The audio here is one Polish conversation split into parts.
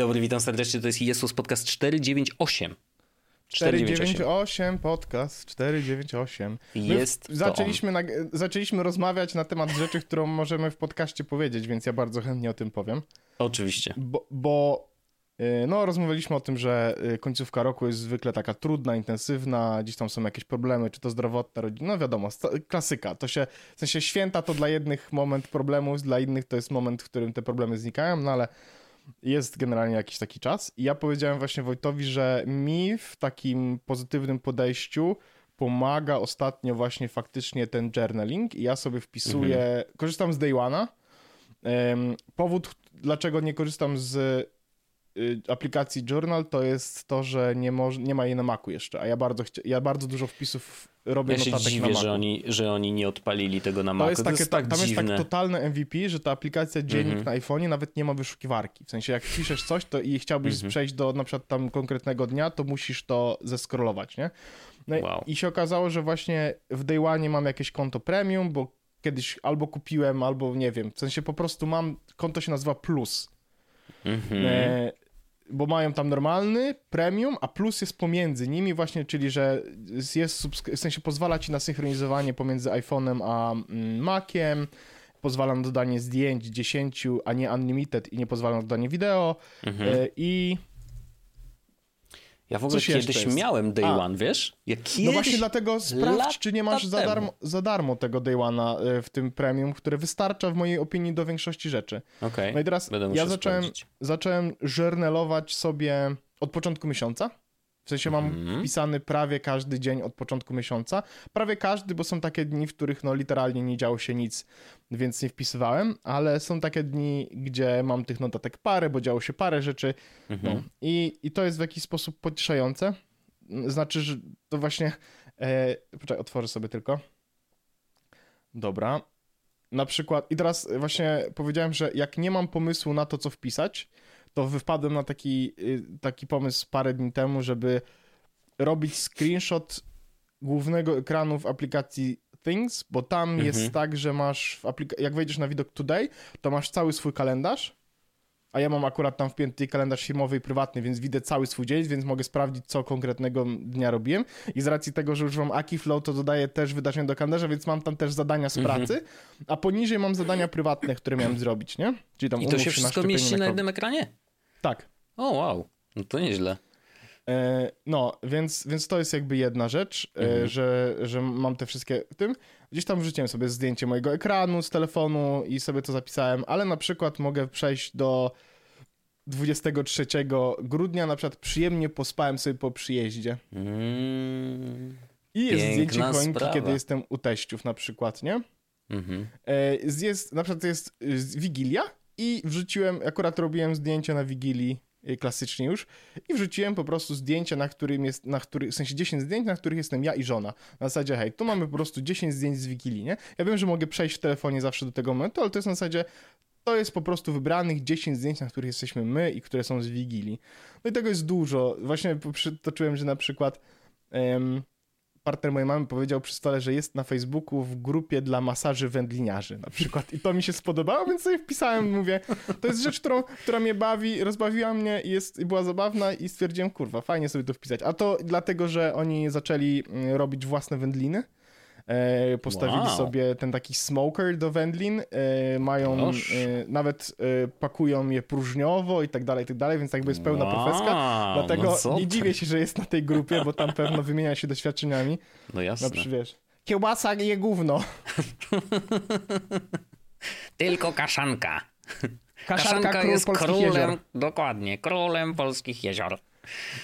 Dobry, witam serdecznie. To jest Jesus Podcast 498. 498 podcast 498. My Jest zaczęliśmy, na, zaczęliśmy rozmawiać na temat rzeczy, którą możemy w podcaście powiedzieć, więc ja bardzo chętnie o tym powiem. Oczywiście. Bo, bo y, no, rozmawialiśmy o tym, że y, końcówka roku jest zwykle taka trudna, intensywna, gdzieś tam są jakieś problemy, czy to zdrowotne, rodzinne, no wiadomo, klasyka. To się, w sensie święta to dla jednych moment problemów, dla innych to jest moment, w którym te problemy znikają, no ale jest generalnie jakiś taki czas. I ja powiedziałem właśnie Wojtowi, że mi w takim pozytywnym podejściu pomaga ostatnio właśnie faktycznie ten journaling i ja sobie wpisuję, korzystam z Day One'a. Em, powód, dlaczego nie korzystam z aplikacji Journal, to jest to, że nie, nie ma jej na Macu jeszcze, a ja bardzo, chcia, ja bardzo dużo wpisów robię Ja się dziwię, Macu. że oni, że oni nie odpalili tego na Macu. To jest, takie, tak tam jest dziwne. tak totalne MVP, że ta aplikacja dziennik Mhm. na iPhone'ie nawet nie ma wyszukiwarki. W sensie jak piszesz coś to i chciałbyś Mhm. przejść do na przykład tam konkretnego dnia, to musisz to zeskrolować, nie? No i- Wow. i się okazało, że właśnie w Day One mam jakieś konto premium, bo kiedyś albo kupiłem, albo nie wiem. W sensie po prostu mam, konto się nazywa Plus. Mhm. E, bo mają tam normalny, premium, a plus jest pomiędzy nimi właśnie, czyli że jest, w sensie pozwala ci na synchronizowanie pomiędzy iPhone'em a mm, Maciem, pozwala na dodanie zdjęć 10, a nie unlimited i nie pozwala na dodanie wideo Mhm. e, i Ja w ogóle coś kiedyś miałem Day A. One, wiesz? Ja kiedyś... no właśnie dlatego sprawdź, czy nie masz za darmo, za darmo tego Day One'a e, w tym premium, które wystarcza w mojej opinii do większości rzeczy. Okej, No i teraz będę ja zacząłem, sprawdzić. zacząłem żernelować sobie od początku miesiąca. W sensie mam Mhm. wpisany prawie każdy dzień od początku miesiąca. Prawie każdy, bo są takie dni, w których no literalnie nie działo się nic, więc nie wpisywałem, ale są takie dni, gdzie mam tych notatek parę, bo działo się parę rzeczy. Mhm. No. I, I to jest w jakiś sposób pocieszające. Znaczy, że to właśnie... E, poczekaj, otworzę sobie tylko. Dobra. Na przykład, i teraz właśnie powiedziałem, że jak nie mam pomysłu na to, co wpisać, to wypadłem na taki, y, taki pomysł parę dni temu, żeby robić screenshot głównego ekranu w aplikacji Things, bo tam Mhm. jest tak, że masz, jak wejdziesz na widok Today, to masz cały swój kalendarz, a ja mam akurat tam wpięty kalendarz firmowy i prywatny, więc widzę cały swój dzień, więc mogę sprawdzić, co konkretnego dnia robiłem. I z racji tego, że używam Akiflow, to dodaję też wydarzenia do kalendarza, więc mam tam też zadania z Mhm. pracy, a poniżej mam zadania prywatne, które miałem zrobić, nie? Czyli tam I to się na wszystko mieści na COVID. jednym ekranie? Tak. O, wow. No to nieźle. E, no, więc, więc to jest jakby jedna rzecz, e, Mhm. że, że mam te wszystkie w tym. Gdzieś tam wrzuciłem sobie zdjęcie mojego ekranu z telefonu i sobie to zapisałem, ale na przykład mogę przejść do 23 grudnia, na przykład przyjemnie pospałem sobie po przyjeździe. Mm. I jest Piękna zdjęcie choinki, sprawa. kiedy jestem u teściów na przykład, nie? Mhm. E, Jest, na przykład jest y, Wigilia i wrzuciłem, akurat robiłem zdjęcie na Wigilii, klasycznie już, i wrzuciłem po prostu zdjęcia, na którym jest, na których, w sensie 10 zdjęć, na których jestem ja i żona. Na zasadzie, hej, tu mamy po prostu 10 zdjęć z Wigilii, nie? Ja wiem, że mogę przejść w telefonie zawsze do tego momentu, ale to jest na zasadzie, to jest po prostu wybranych 10 zdjęć, na których jesteśmy my i które są z Wigilii. No i tego jest dużo. Właśnie przytoczyłem, że na przykład em, partner mojej mamy powiedział przy stole, że jest na Facebooku w grupie dla masaży wędliniarzy na przykład. I to mi się spodobało, więc sobie wpisałem, mówię, to jest rzecz, którą, która mnie bawi, rozbawiła mnie i, jest, i była zabawna i stwierdziłem, kurwa, fajnie sobie to wpisać. A to dlatego, że oni zaczęli mm, robić własne wędliny. E, postawili Wow. sobie ten taki smoker do wędlin, e, mają, e, nawet e, pakują je próżniowo i tak dalej, i tak dalej, więc jakby jest pełna Wow, profeska. Dlatego no nie dziwię się, że jest na tej grupie, bo tam pewno wymienia się doświadczeniami. No jasne. No wiesz. Kiełbasa je gówno. Tylko kaszanka. Kaszanka, król jest królem, jezior. dokładnie, królem polskich jezior.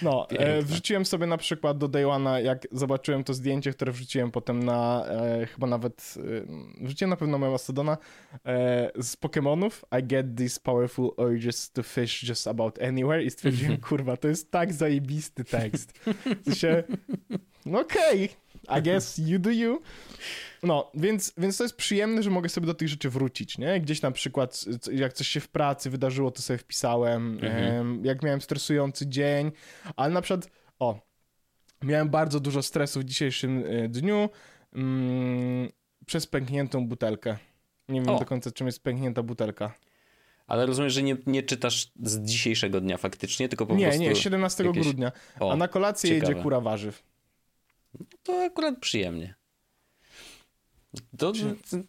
No, Piękne. e, wrzuciłem sobie na przykład do Day jak zobaczyłem to zdjęcie, które wrzuciłem potem na, e, chyba nawet, e, wrzuciłem na pewno Mastodona, e, z Pokemonów. I get these powerful urges to fish just about anywhere i stwierdziłem, kurwa, to jest tak zajebisty tekst. W sensie, no okej, I guess you do you. No, więc, więc to jest przyjemne, że mogę sobie do tych rzeczy wrócić, nie? Gdzieś na przykład, jak coś się w pracy wydarzyło, to sobie wpisałem. Mhm. Jak miałem stresujący dzień, ale na przykład, o, miałem bardzo dużo stresu w dzisiejszym y, dniu mm, przez pękniętą butelkę. Nie wiem O. do końca, czym jest pęknięta butelka. Ale rozumiem, że nie, nie czytasz z dzisiejszego dnia faktycznie, tylko po nie, prostu... Nie, nie, 17 jakieś... grudnia. O, A na kolację ciekawe. jedzie kura warzyw. To akurat przyjemnie. To,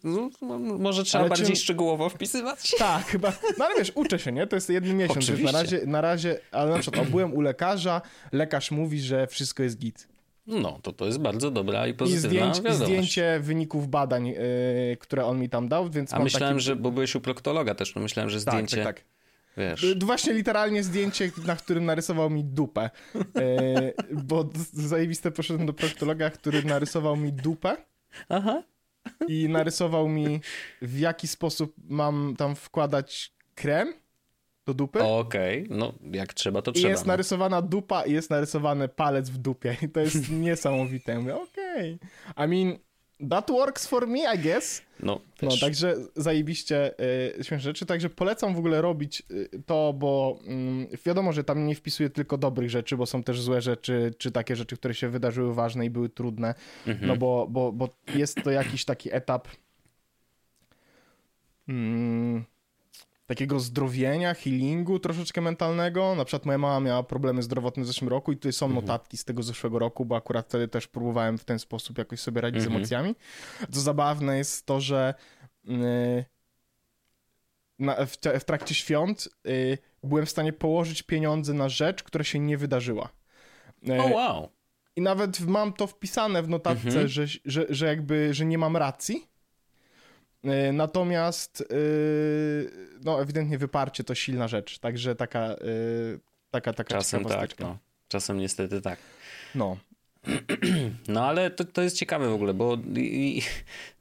no, może trzeba Ale bardziej czy- szczegółowo wpisywać? Tak, chyba. No ale wiesz, uczę się, nie? To jest jeden miesiąc. Więc Oczywiście. na razie, na razie, ale na przykład o, byłem u lekarza, lekarz mówi, że wszystko jest git. No, to to jest bardzo dobra i pozytywna zdjęć, i wiadomość. zdjęcie wyników badań, yy, które on mi tam dał, więc A myślałem, taki... że, bo byłeś u proktologa też, no myślałem, że Tak, zdjęcie, tak, tak. wiesz... Y, Właśnie literalnie zdjęcie, na którym narysował mi dupę. Yy, bo zajebiste poszedłem do proktologa, który narysował mi dupę Aha. I narysował mi w jaki sposób mam tam wkładać krem do dupy. Okej, no jak trzeba, to I trzeba. jest no. narysowana dupa i jest narysowany palec w dupie. I to jest niesamowite. Ja Mówię, okej. I mean, that works for me, I guess. No, No, też. także zajebiście y, śmieszne rzeczy. Także polecam w ogóle robić y, to, bo mm, wiadomo, że tam nie wpisuję tylko dobrych rzeczy, bo są też złe rzeczy, czy takie rzeczy, które się wydarzyły ważne i były trudne. Mhm. No bo, bo, bo jest to jakiś taki etap mm, takiego zdrowienia, healingu troszeczkę mentalnego. Na przykład moja mama miała problemy zdrowotne w zeszłym roku i tutaj są Mhm. notatki z tego zeszłego roku, bo akurat wtedy też próbowałem w ten sposób jakoś sobie radzić z Mhm. emocjami. Co zabawne jest to, że yy, na, w, te- w trakcie świąt yy, byłem w stanie położyć pieniądze na rzecz, która się nie wydarzyła. Yy, O, wow. I nawet mam to wpisane w notatce, Mhm. że, że, że jakby, że nie mam racji. Yy, Natomiast yy, no ewidentnie wyparcie to silna rzecz, także taka yy, taka taka Czasem tak, no. Czasem niestety tak. No. No ale to, to jest ciekawe w ogóle, bo i, i,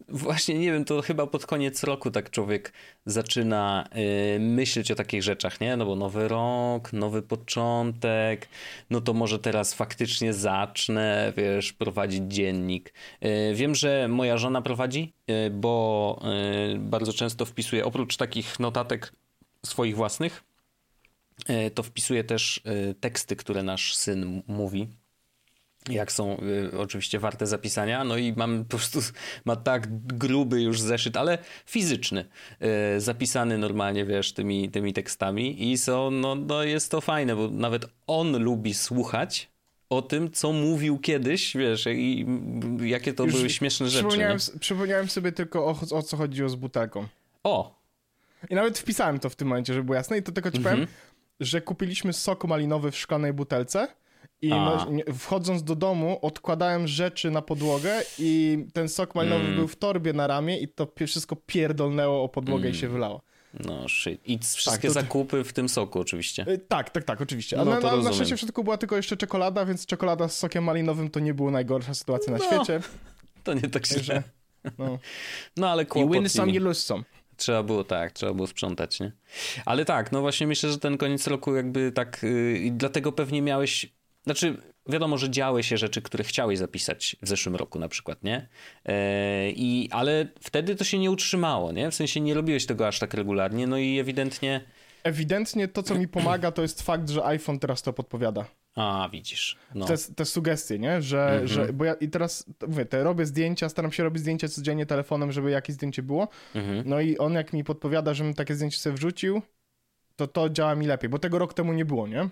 właśnie nie wiem, to chyba pod koniec roku tak człowiek zaczyna y, myśleć o takich rzeczach, nie? No bo nowy rok, nowy początek, no to może teraz faktycznie zacznę, wiesz, prowadzić dziennik. Y, wiem, że moja żona prowadzi, y, bo y, bardzo często wpisuje, oprócz takich notatek swoich własnych, y, to wpisuje też y, teksty, które nasz syn mówi jak są y, oczywiście warte zapisania. No i mam po prostu, ma tak gruby już zeszyt, ale fizyczny, y, zapisany normalnie, wiesz, tymi, tymi tekstami i są, no, no jest to fajne, bo nawet on lubi słuchać o tym, co mówił kiedyś, wiesz, i jakie to Już były śmieszne rzeczy. Przypomniałem, przypomniałem sobie tylko o, o co chodziło z butelką. O, I nawet wpisałem to w tym momencie, żeby było jasne. I to tylko ci powiem, Mhm. że kupiliśmy sok malinowy w szklanej butelce. I no, wchodząc do domu, odkładałem rzeczy na podłogę i ten sok malinowy Mm. był w torbie na ramię i to wszystko pierdolnęło o podłogę i się wylało. no shit. I wszystkie to- zakupy w tym soku oczywiście. Y, Tak, tak, tak, oczywiście. No Ale to na, na szczęście w środku była tylko jeszcze czekolada, więc czekolada z sokiem malinowym to nie była najgorsza sytuacja na No, świecie. To nie tak źle. Także, no. No ale I kłopot win nimi. some, you lose some. Trzeba było tak, trzeba było sprzątać, nie? Ale tak, no właśnie myślę, że ten koniec roku jakby tak yy, i dlatego pewnie miałeś, znaczy wiadomo, że działy się rzeczy, które chciałeś zapisać w zeszłym roku na przykład, nie? Yy, i, ale wtedy to się nie utrzymało, nie? W sensie nie robiłeś tego aż tak regularnie, no i ewidentnie, Ewidentnie to, co mi pomaga, to jest fakt, że iPhone teraz to podpowiada. a widzisz, no. te, te sugestie, nie? Że, Mhm. że bo ja i teraz mówię, te robię zdjęcia, staram się robić zdjęcia codziennie telefonem, żeby jakieś zdjęcie było. Mhm. No i on jak mi podpowiada, żebym takie zdjęcie sobie wrzucił, to to działa mi lepiej, bo tego rok temu nie było, nie?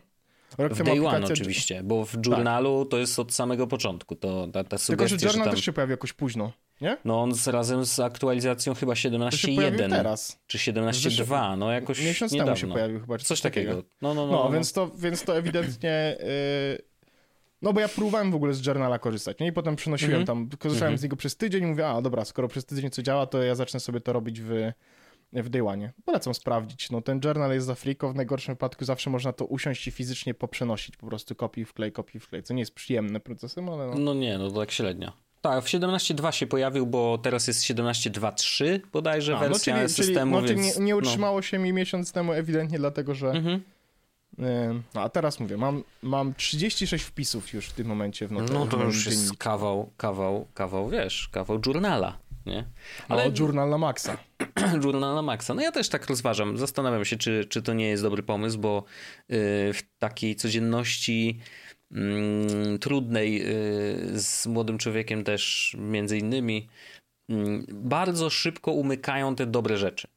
Rok W day one oczywiście, bo w journalu to jest od samego początku, to ta, ta Tylko, że sugestia, że Journal tam... też się pojawił jakoś późno, nie? No on z, razem z aktualizacją chyba To się pojawił 17.1 teraz. czy 17.2, no jakoś Miesiąc niedawno. temu się pojawił chyba. Coś takiego. No, no, no. No, no. Więc, to, więc to ewidentnie... Yy... No bo ja próbowałem w ogóle z Journala korzystać, nie? I potem przenosiłem Mhm. tam, korzystałem Mhm. z niego przez tydzień i mówię, a dobra, skoro przez tydzień co działa, to ja zacznę sobie to robić w, w Day One. Polecam sprawdzić. No ten journal jest za friko, w najgorszym wypadku zawsze można to usiąść i fizycznie poprzenosić, po prostu kopiuj wklej, kopiuj wklej, co nie jest przyjemne procesem, ale no. No nie, no to tak średnio. Tak, w 17.2 się pojawił, bo teraz jest 17.2.3 bodajże A, no, wersja czyli, czyli, systemu, no, czyli więc... nie, nie utrzymało się mi miesiąc temu ewidentnie dlatego, że... No. Mhm. Yy, no a teraz mówię, mam, mam 36 wpisów już w tym momencie w not- No w to już jest kawał, kawał, kawał, wiesz, kawał journala, nie? Ale Ale no, journal na maksa. journal na maksa. No ja też tak rozważam, zastanawiam się, czy, czy to nie jest dobry pomysł, bo yy, w takiej codzienności mm, trudnej yy, z młodym człowiekiem też między innymi mm, bardzo szybko umykają te dobre rzeczy.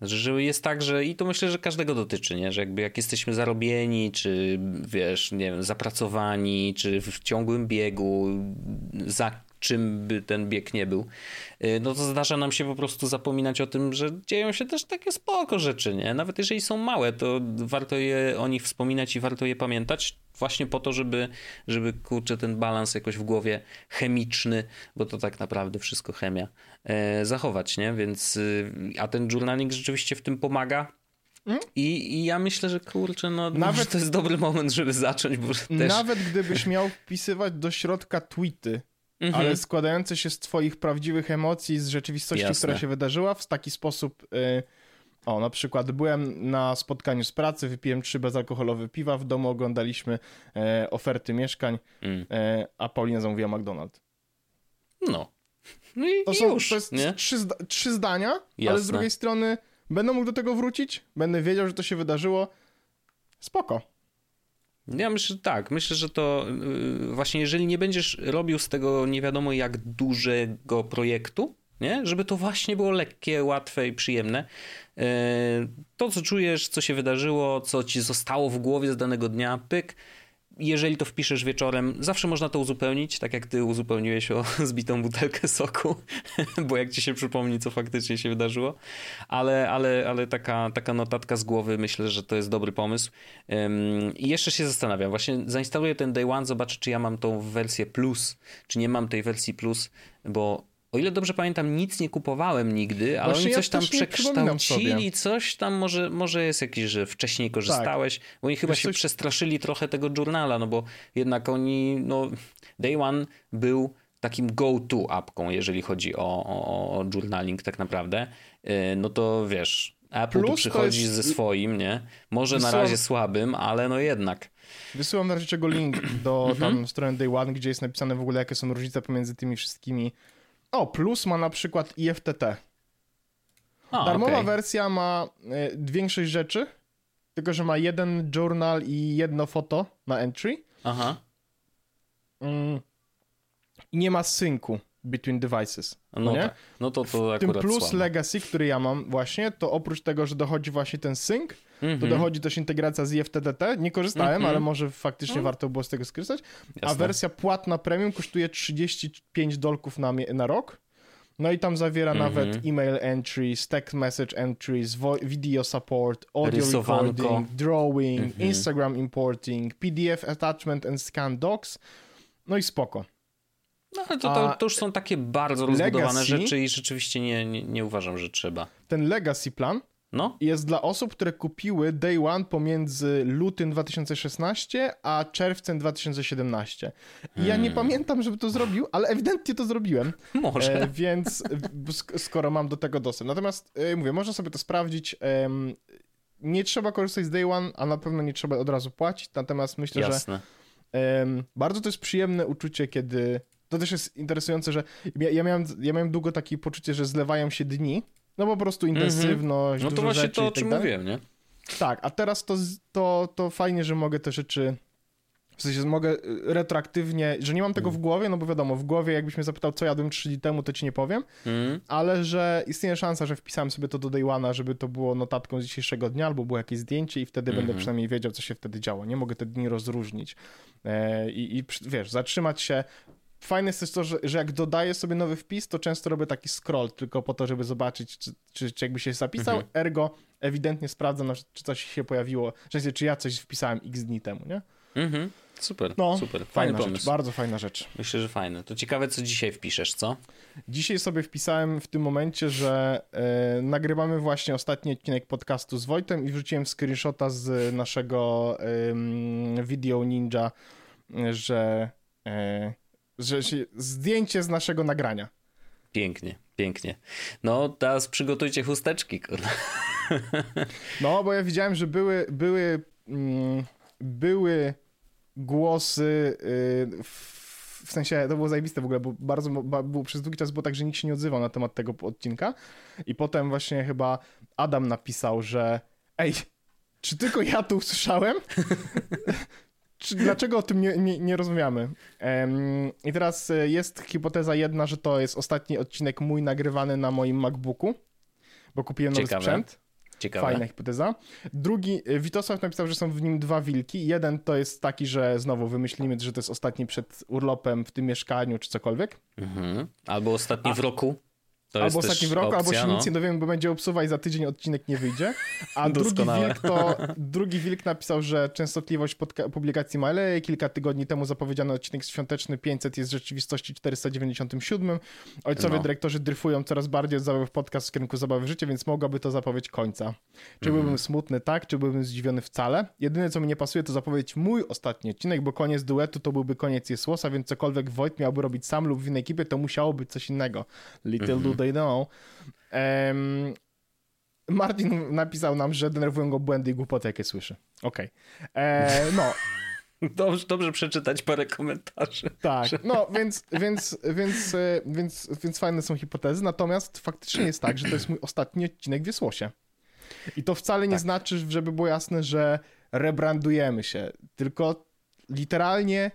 Że jest tak, że i to myślę, że każdego dotyczy, nie? Że jakby jak jesteśmy zarobieni, czy wiesz, nie wiem, zapracowani, czy w ciągłym biegu, za czym by ten bieg nie był, y, no to zdarza nam się po prostu zapominać o tym, że dzieją się też takie spoko rzeczy, nie? Nawet jeżeli są małe, to warto je o nich wspominać i warto je pamiętać, właśnie po to, żeby, żeby kurczę, ten balans jakoś w głowie chemiczny, bo to tak naprawdę wszystko chemia, e, zachować, nie? Więc, y, a ten journaling rzeczywiście w tym pomaga. Mm? I, I, ja myślę, że kurczę, no nawet to jest dobry moment, żeby zacząć, bo też... Nawet gdybyś miał wpisywać do środka tweety, mhm. ale składające się z twoich prawdziwych emocji, z rzeczywistości, Jasne. która się wydarzyła w taki sposób... Y o, na przykład byłem na spotkaniu z pracy, wypiłem trzy bezalkoholowe piwa, w domu oglądaliśmy e, oferty mieszkań, mm. e, a Paulina zamówiła McDonald's. No. no i, to są już, to jest trzy, trzy, zdania, Jasne. ale z drugiej strony będę mógł do tego wrócić, będę wiedział, że to się wydarzyło. Spoko. Ja myślę, że tak. Myślę, że to yy, właśnie jeżeli nie będziesz robił z tego nie wiadomo jak dużego projektu, nie? Żeby to właśnie było lekkie, łatwe i przyjemne. E, to, co czujesz, co się wydarzyło, co ci zostało w głowie z danego dnia, pyk. Jeżeli to wpiszesz wieczorem, zawsze można to uzupełnić, tak jak ty uzupełniłeś o zbitą butelkę soku, bo jak ci się przypomni, co faktycznie się wydarzyło. Ale, ale, ale taka, taka notatka z głowy, myślę, że to jest dobry pomysł. I jeszcze się zastanawiam, właśnie zainstaluję ten Day One, zobaczę, czy ja mam tą wersję plus, czy nie mam tej wersji plus, bo o ile dobrze pamiętam, nic nie kupowałem nigdy, ale Właśnie oni coś ja tam przekształcili, coś tam może, może jest jakieś, że wcześniej korzystałeś, tak. bo oni chyba Wiesz, się coś... przestraszyli trochę tego journala, no bo jednak oni, no Day One był takim go-to apką, jeżeli chodzi o, o, o journaling tak naprawdę, y, no to wiesz, Apple Plus tu przychodzi jest... ze swoim, nie? Może Wysyłam... na razie słabym, ale no jednak. Wysyłam na razie czego link do mhm. tam strony Day One, gdzie jest napisane w ogóle, jakie są różnice pomiędzy tymi wszystkimi o, plus ma na przykład IFTT. A, Darmowa okay. wersja ma y, większość rzeczy, tylko że ma jeden journal i jedno foto na entry. Aha. Mm, I nie ma synku between devices. No, no, tak. no to to Tym plus słabo. Legacy, który ja mam właśnie, to oprócz tego, że dochodzi właśnie ten sync, mm -hmm. to mhm. dochodzi też integracja z IFTTT. Nie korzystałem, mm -hmm. ale może faktycznie mm. warto było z tego skorzystać. Jasne. A wersja płatna premium kosztuje 35 dolków na, na rok. No i tam zawiera mm -hmm. nawet email entries, text message entries, video support, audio Rysowanko. recording, drawing, mm -hmm. Instagram importing, PDF attachment and scan docs. No i spoko. No ale to, to, to już są takie bardzo rozbudowane legacy, rzeczy i rzeczywiście nie, nie, nie uważam, że trzeba. Ten legacy plan no. jest dla osób, które kupiły Day One pomiędzy lutym 2016 a czerwcem 2017. I hmm. ja nie hmm. pamiętam, żeby to zrobił, ale ewidentnie to zrobiłem. Może. E, więc skoro mam do tego dostęp. Natomiast e, mówię, można sobie to sprawdzić. E, nie trzeba korzystać z Day One, a na pewno nie trzeba od razu płacić. Natomiast myślę, Jasne. że bardzo to jest przyjemne uczucie, kiedy to też jest interesujące, że ja, ja, miałem, ja miałem długo takie poczucie, że zlewają się dni, no po prostu intensywność, mm -hmm. No to właśnie to, o czym tak mówiłem, nie? Tak, a teraz to, to, to fajnie, że mogę te rzeczy w sensie mogę y, retroaktywnie, że nie mam tego w głowie, no bo wiadomo, w głowie jakbyś mnie zapytał, co jadłem 3 dni temu, to ci nie powiem, mm. ale że istnieje szansa, że wpisałem sobie to do Day One'a, żeby to było notatką z dzisiejszego dnia, albo było jakieś zdjęcie i wtedy mm -hmm. będę mhm. przynajmniej wiedział, co się wtedy działo. Nie mogę te dni rozróżnić. E, i, I wiesz, zatrzymać się, Fajne jest też to, że, że jak dodaję sobie nowy wpis, to często robię taki scroll tylko po to, żeby zobaczyć, czy, czy, czy jakby się zapisał. Mhm. Ergo ewidentnie sprawdzam, czy coś się pojawiło, sensie, czy ja coś wpisałem x dni temu, nie? Mhm. Super, no, super. Fajny fajna pomysł. Rzecz, bardzo fajna rzecz. Myślę, że fajne. To ciekawe, co dzisiaj wpiszesz, co? Dzisiaj sobie wpisałem w tym momencie, że e, nagrywamy właśnie ostatni odcinek podcastu z Wojtem i wrzuciłem screenshota z naszego e, Video Ninja, że e, że się, zdjęcie z naszego nagrania. Pięknie, pięknie. No, teraz przygotujcie chusteczki, kurde. No, bo ja widziałem, że były, były, mm, były głosy yy, w sensie, to było zajebiste w ogóle, bo bardzo, było, przez długi czas było tak, że nikt się nie odzywał na temat tego odcinka i potem właśnie chyba Adam napisał, że ej, czy tylko ja to usłyszałem? czy, dlaczego o tym nie, nie, nie rozmawiamy? Um, I teraz e, jest hipoteza jedna, że to jest ostatni odcinek mój nagrywany na moim MacBooku, bo kupiłem nowy Ciekawe. sprzęt. Ciekawe. Fajna hipoteza. Drugi, y, Witosław napisał, że są w nim dwa wilki. Jeden to jest taki, że znowu wymyślimy, że to jest ostatni przed urlopem w tym mieszkaniu, czy cokolwiek. Mhm. Albo ostatni A- w roku. To albo ostatni w roku, albo opcja, się no. nic nie dowiemy, bo będzie obsuwa i za tydzień odcinek nie wyjdzie. A drugi wilk to drugi wilk napisał, że częstotliwość publikacji maleje. Kilka tygodni temu zapowiedziany odcinek świąteczny 500 jest w rzeczywistości 497. Ojcowie No. dyrektorzy dryfują coraz bardziej od zabawy w podcast w kierunku zabawy w życie, więc mogłaby to zapowiedź końca. Czy Mhm. byłbym smutny? Tak. Czy byłbym zdziwiony? Wcale. Jedyne, co mi nie pasuje, to zapowiedź mój ostatni odcinek, bo koniec duetu to byłby koniec Jesłosa, więc cokolwiek Wojt miałby robić sam lub w innej ekipie, to musiało być coś innego. Little Mhm. do know. Em, Martin napisał nam, że denerwują go błędy i głupoty, jakie słyszy. Okej. E, No, Dobrze, dobrze przeczytać parę komentarzy. tak. No, więc, więc, więc, e, więc, więc fajne są hipotezy, natomiast faktycznie jest tak, że to jest mój ostatni odcinek w Wiesłosie. I to wcale nie Tak. znaczy, żeby było jasne, że rebrandujemy się, tylko literalnie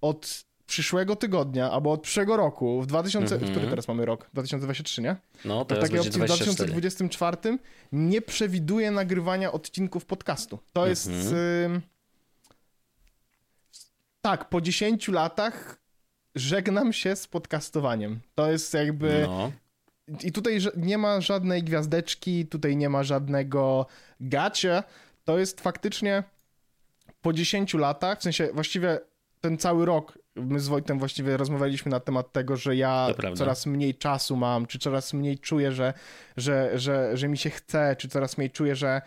od przyszłego tygodnia, albo od przyszłego roku, w 2000, Mhm. który teraz mamy rok? 2023, nie? No, To takiej opcji w 24. 2024 nie przewiduje nagrywania odcinków podcastu. To jest. Mhm. ym, tak, po 10 latach żegnam się z podcastowaniem. To jest jakby. No. I tutaj nie ma żadnej gwiazdeczki, tutaj nie ma żadnego gacie. To jest faktycznie po 10 latach, w sensie właściwie ten cały rok, my z Wojtem właściwie rozmawialiśmy na temat tego, że ja coraz mniej czasu mam, czy coraz mniej czuję, że, że, że, że mi się chce, czy coraz mniej czuję, że,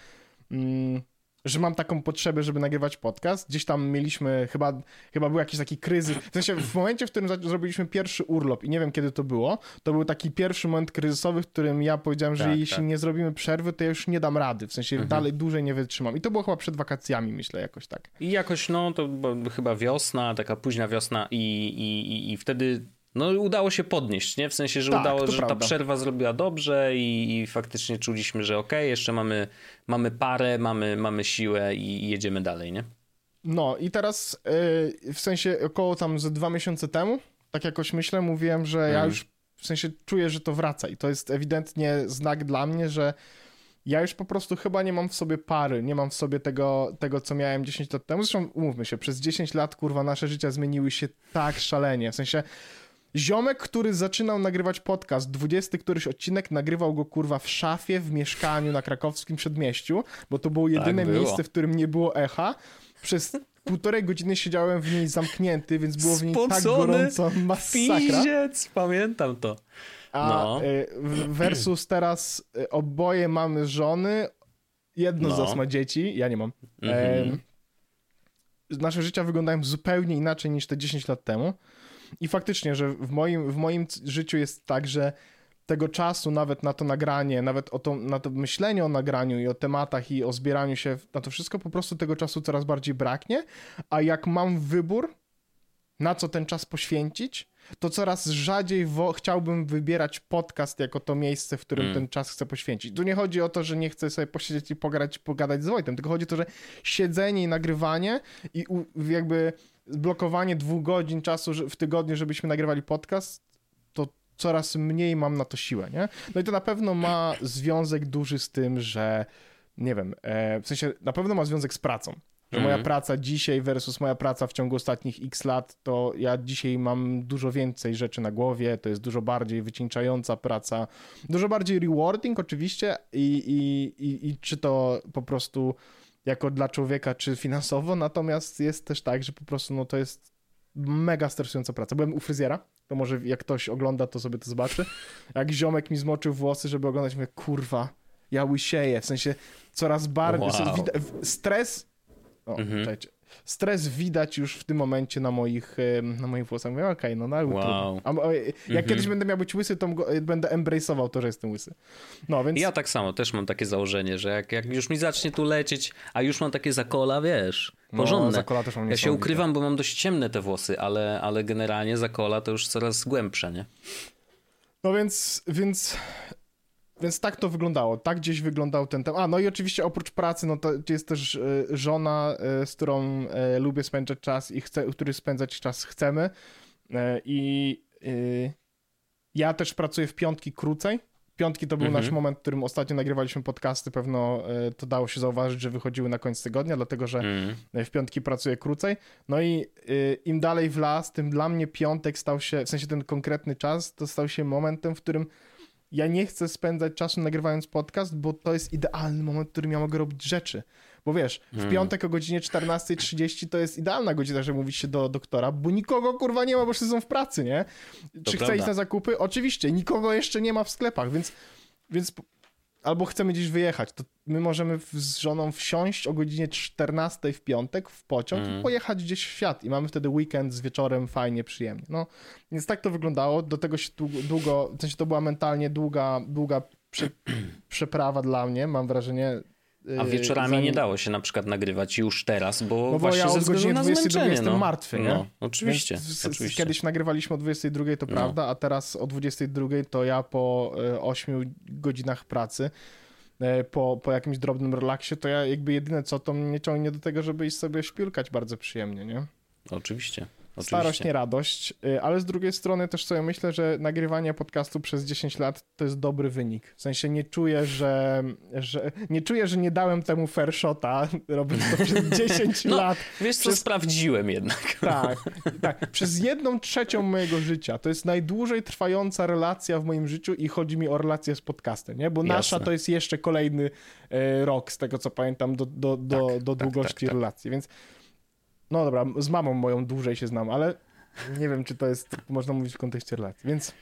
mm, że mam taką potrzebę, żeby nagrywać podcast. Gdzieś tam mieliśmy, chyba, chyba był jakiś taki kryzys. W sensie w momencie, w którym zrobiliśmy pierwszy urlop i nie wiem kiedy to było, to był taki pierwszy moment kryzysowy, w którym ja powiedziałem, że Tak, jeśli tak. nie zrobimy przerwy, to ja już nie dam rady. W sensie Mhm. dalej dłużej nie wytrzymam. I to było chyba przed wakacjami, myślę, jakoś tak. I jakoś, no, to chyba wiosna, taka późna wiosna i, i, i, i wtedy, no, udało się podnieść, nie? W sensie, że Tak, udało, że ta prawda. przerwa zrobiła dobrze i, i faktycznie czuliśmy, że okej, jeszcze mamy, mamy parę, mamy, mamy siłę i, i jedziemy dalej, nie? No i teraz yy, w sensie około tam ze dwa miesiące temu, tak jakoś myślę, mówiłem, że ja Mhm. już w sensie czuję, że to wraca i to jest ewidentnie znak dla mnie, że ja już po prostu chyba nie mam w sobie pary, nie mam w sobie tego, tego co miałem 10 lat temu. Zresztą umówmy się, przez 10 lat kurwa nasze życia zmieniły się tak szalenie, w sensie Ziomek, który zaczynał nagrywać podcast, 20 któryś odcinek, nagrywał go kurwa w szafie, w mieszkaniu na krakowskim przedmieściu, bo to było jedyne było. miejsce, w którym nie było echa. Przez półtorej godziny siedziałem w niej zamknięty, więc było w niej tak Spocony gorąco, masakra. Piździec, pamiętam to. A No. y, w- versus teraz y, oboje mamy żony, jedno z No. nas ma dzieci, ja nie mam. Mhm. Nasze życia wyglądają zupełnie inaczej niż te 10 lat temu. I faktycznie, że w moim, w moim życiu jest tak, że tego czasu nawet na to nagranie, nawet o to, na to myślenie o nagraniu i o tematach i o zbieraniu się na to wszystko, po prostu tego czasu coraz bardziej braknie. A jak mam wybór, na co ten czas poświęcić, to coraz rzadziej chciałbym wybierać podcast jako to miejsce, w którym Mm. ten czas chcę poświęcić. Tu nie chodzi o to, że nie chcę sobie posiedzieć i pogadać, pogadać z Wojtem, tylko chodzi o to, że siedzenie i nagrywanie i jakby blokowanie dwóch godzin czasu w tygodniu, żebyśmy nagrywali podcast, to coraz mniej mam na to siłę, nie? No i to na pewno ma związek duży z tym, że nie wiem, e, w sensie na pewno ma związek z pracą. Że moja Mhm. praca dzisiaj versus moja praca w ciągu ostatnich x lat, to ja dzisiaj mam dużo więcej rzeczy na głowie, to jest dużo bardziej wycieńczająca praca, dużo bardziej rewarding oczywiście i, i, i, i czy to po prostu jako dla człowieka, czy finansowo, natomiast jest też tak, że po prostu no to jest mega stresująca praca. Byłem u fryzjera, to może jak ktoś ogląda, to sobie to zobaczy. Jak ziomek mi zmoczył włosy, żeby oglądać, mówię, kurwa, ja łysieję, w sensie coraz bardziej, Wow. stres, o, Mhm. czekajcie. Stres widać już w tym momencie na moich, em, na moich włosach. Mówię, okej, no, no ale Wow. A, o, jak Mhm. kiedyś będę miał być łysy, to go, będę embrace'ował to, że jestem łysy. No, więc... Ja tak samo, też mam takie założenie, że jak, jak już mi zacznie tu lecieć, a już mam takie zakola, wiesz, porządne. No, zakola też mam ja się ukrywam, bo mam dość ciemne te włosy, ale, ale generalnie zakola to już coraz głębsze, nie? No więc, więc, więc tak to wyglądało. Tak gdzieś wyglądał ten temat. A, no i oczywiście oprócz pracy, no to jest też e, żona, e, z którą e, lubię spędzać czas i chcę, który spędzać czas chcemy. I ja też pracuję w piątki krócej. piątki to był Mhm. nasz moment, w którym ostatnio nagrywaliśmy podcasty, pewno to dało się zauważyć, że wychodziły na koniec tygodnia, dlatego że Mm. w piątki pracuję krócej. No i im dalej w las, tym dla mnie piątek stał się, w sensie ten konkretny czas, to stał się momentem, w którym ja nie chcę spędzać czasu nagrywając podcast, bo to jest idealny moment, w którym ja mogę robić rzeczy. Bo wiesz, w Mm. piątek o godzinie 14.30 to jest idealna godzina, żeby mówić się do doktora, bo nikogo kurwa nie ma, bo wszyscy są w pracy, nie? Czy chcę prawda. iść na zakupy? Oczywiście, nikogo jeszcze nie ma w sklepach, więc, więc albo chcemy gdzieś wyjechać, to my możemy z żoną wsiąść o godzinie 14 w piątek w pociąg Mhm. i pojechać gdzieś w świat i mamy wtedy weekend z wieczorem fajnie, przyjemnie. No, więc tak to wyglądało, do tego się długo, długo w sensie to była mentalnie długa, długa prze, przeprawa dla mnie, mam wrażenie. A yy, wieczorami zanim- nie dało się na przykład nagrywać już teraz, bo, bo właśnie ja ze względu godziny na 22 zmęczenie. jestem no. martwy, nie? No, oczywiście, Więc oczywiście. Kiedyś nagrywaliśmy o 22, to No. prawda, a teraz o 22 to ja po e, 8 godzinach pracy, e, po, po jakimś drobnym relaksie, to ja jakby jedyne co, to mnie ciągnie do tego, żeby iść sobie śpiulkać bardzo przyjemnie, nie? Oczywiście. Starość, oczywiście. nie radość, y, ale z drugiej strony też sobie myślę, że nagrywanie podcastu przez 10 lat to jest dobry wynik. W sensie nie czuję, że, że nie czuję, że nie dałem temu fair shota, robiąc to przez 10 No, lat. Wiesz co, Przez- sprawdziłem jednak. Tak, tak. Przez jedną trzecią mojego życia. To jest najdłużej trwająca relacja w moim życiu i chodzi mi o relację z podcastem, nie? Bo nasza Jasne. to jest jeszcze kolejny e, rok, z tego co pamiętam, do, do, do, Tak, do tak, długości tak, tak. relacji, więc no dobra, z mamą moją dłużej się znam, ale nie wiem, czy to jest, można mówić w kontekście relacji, więc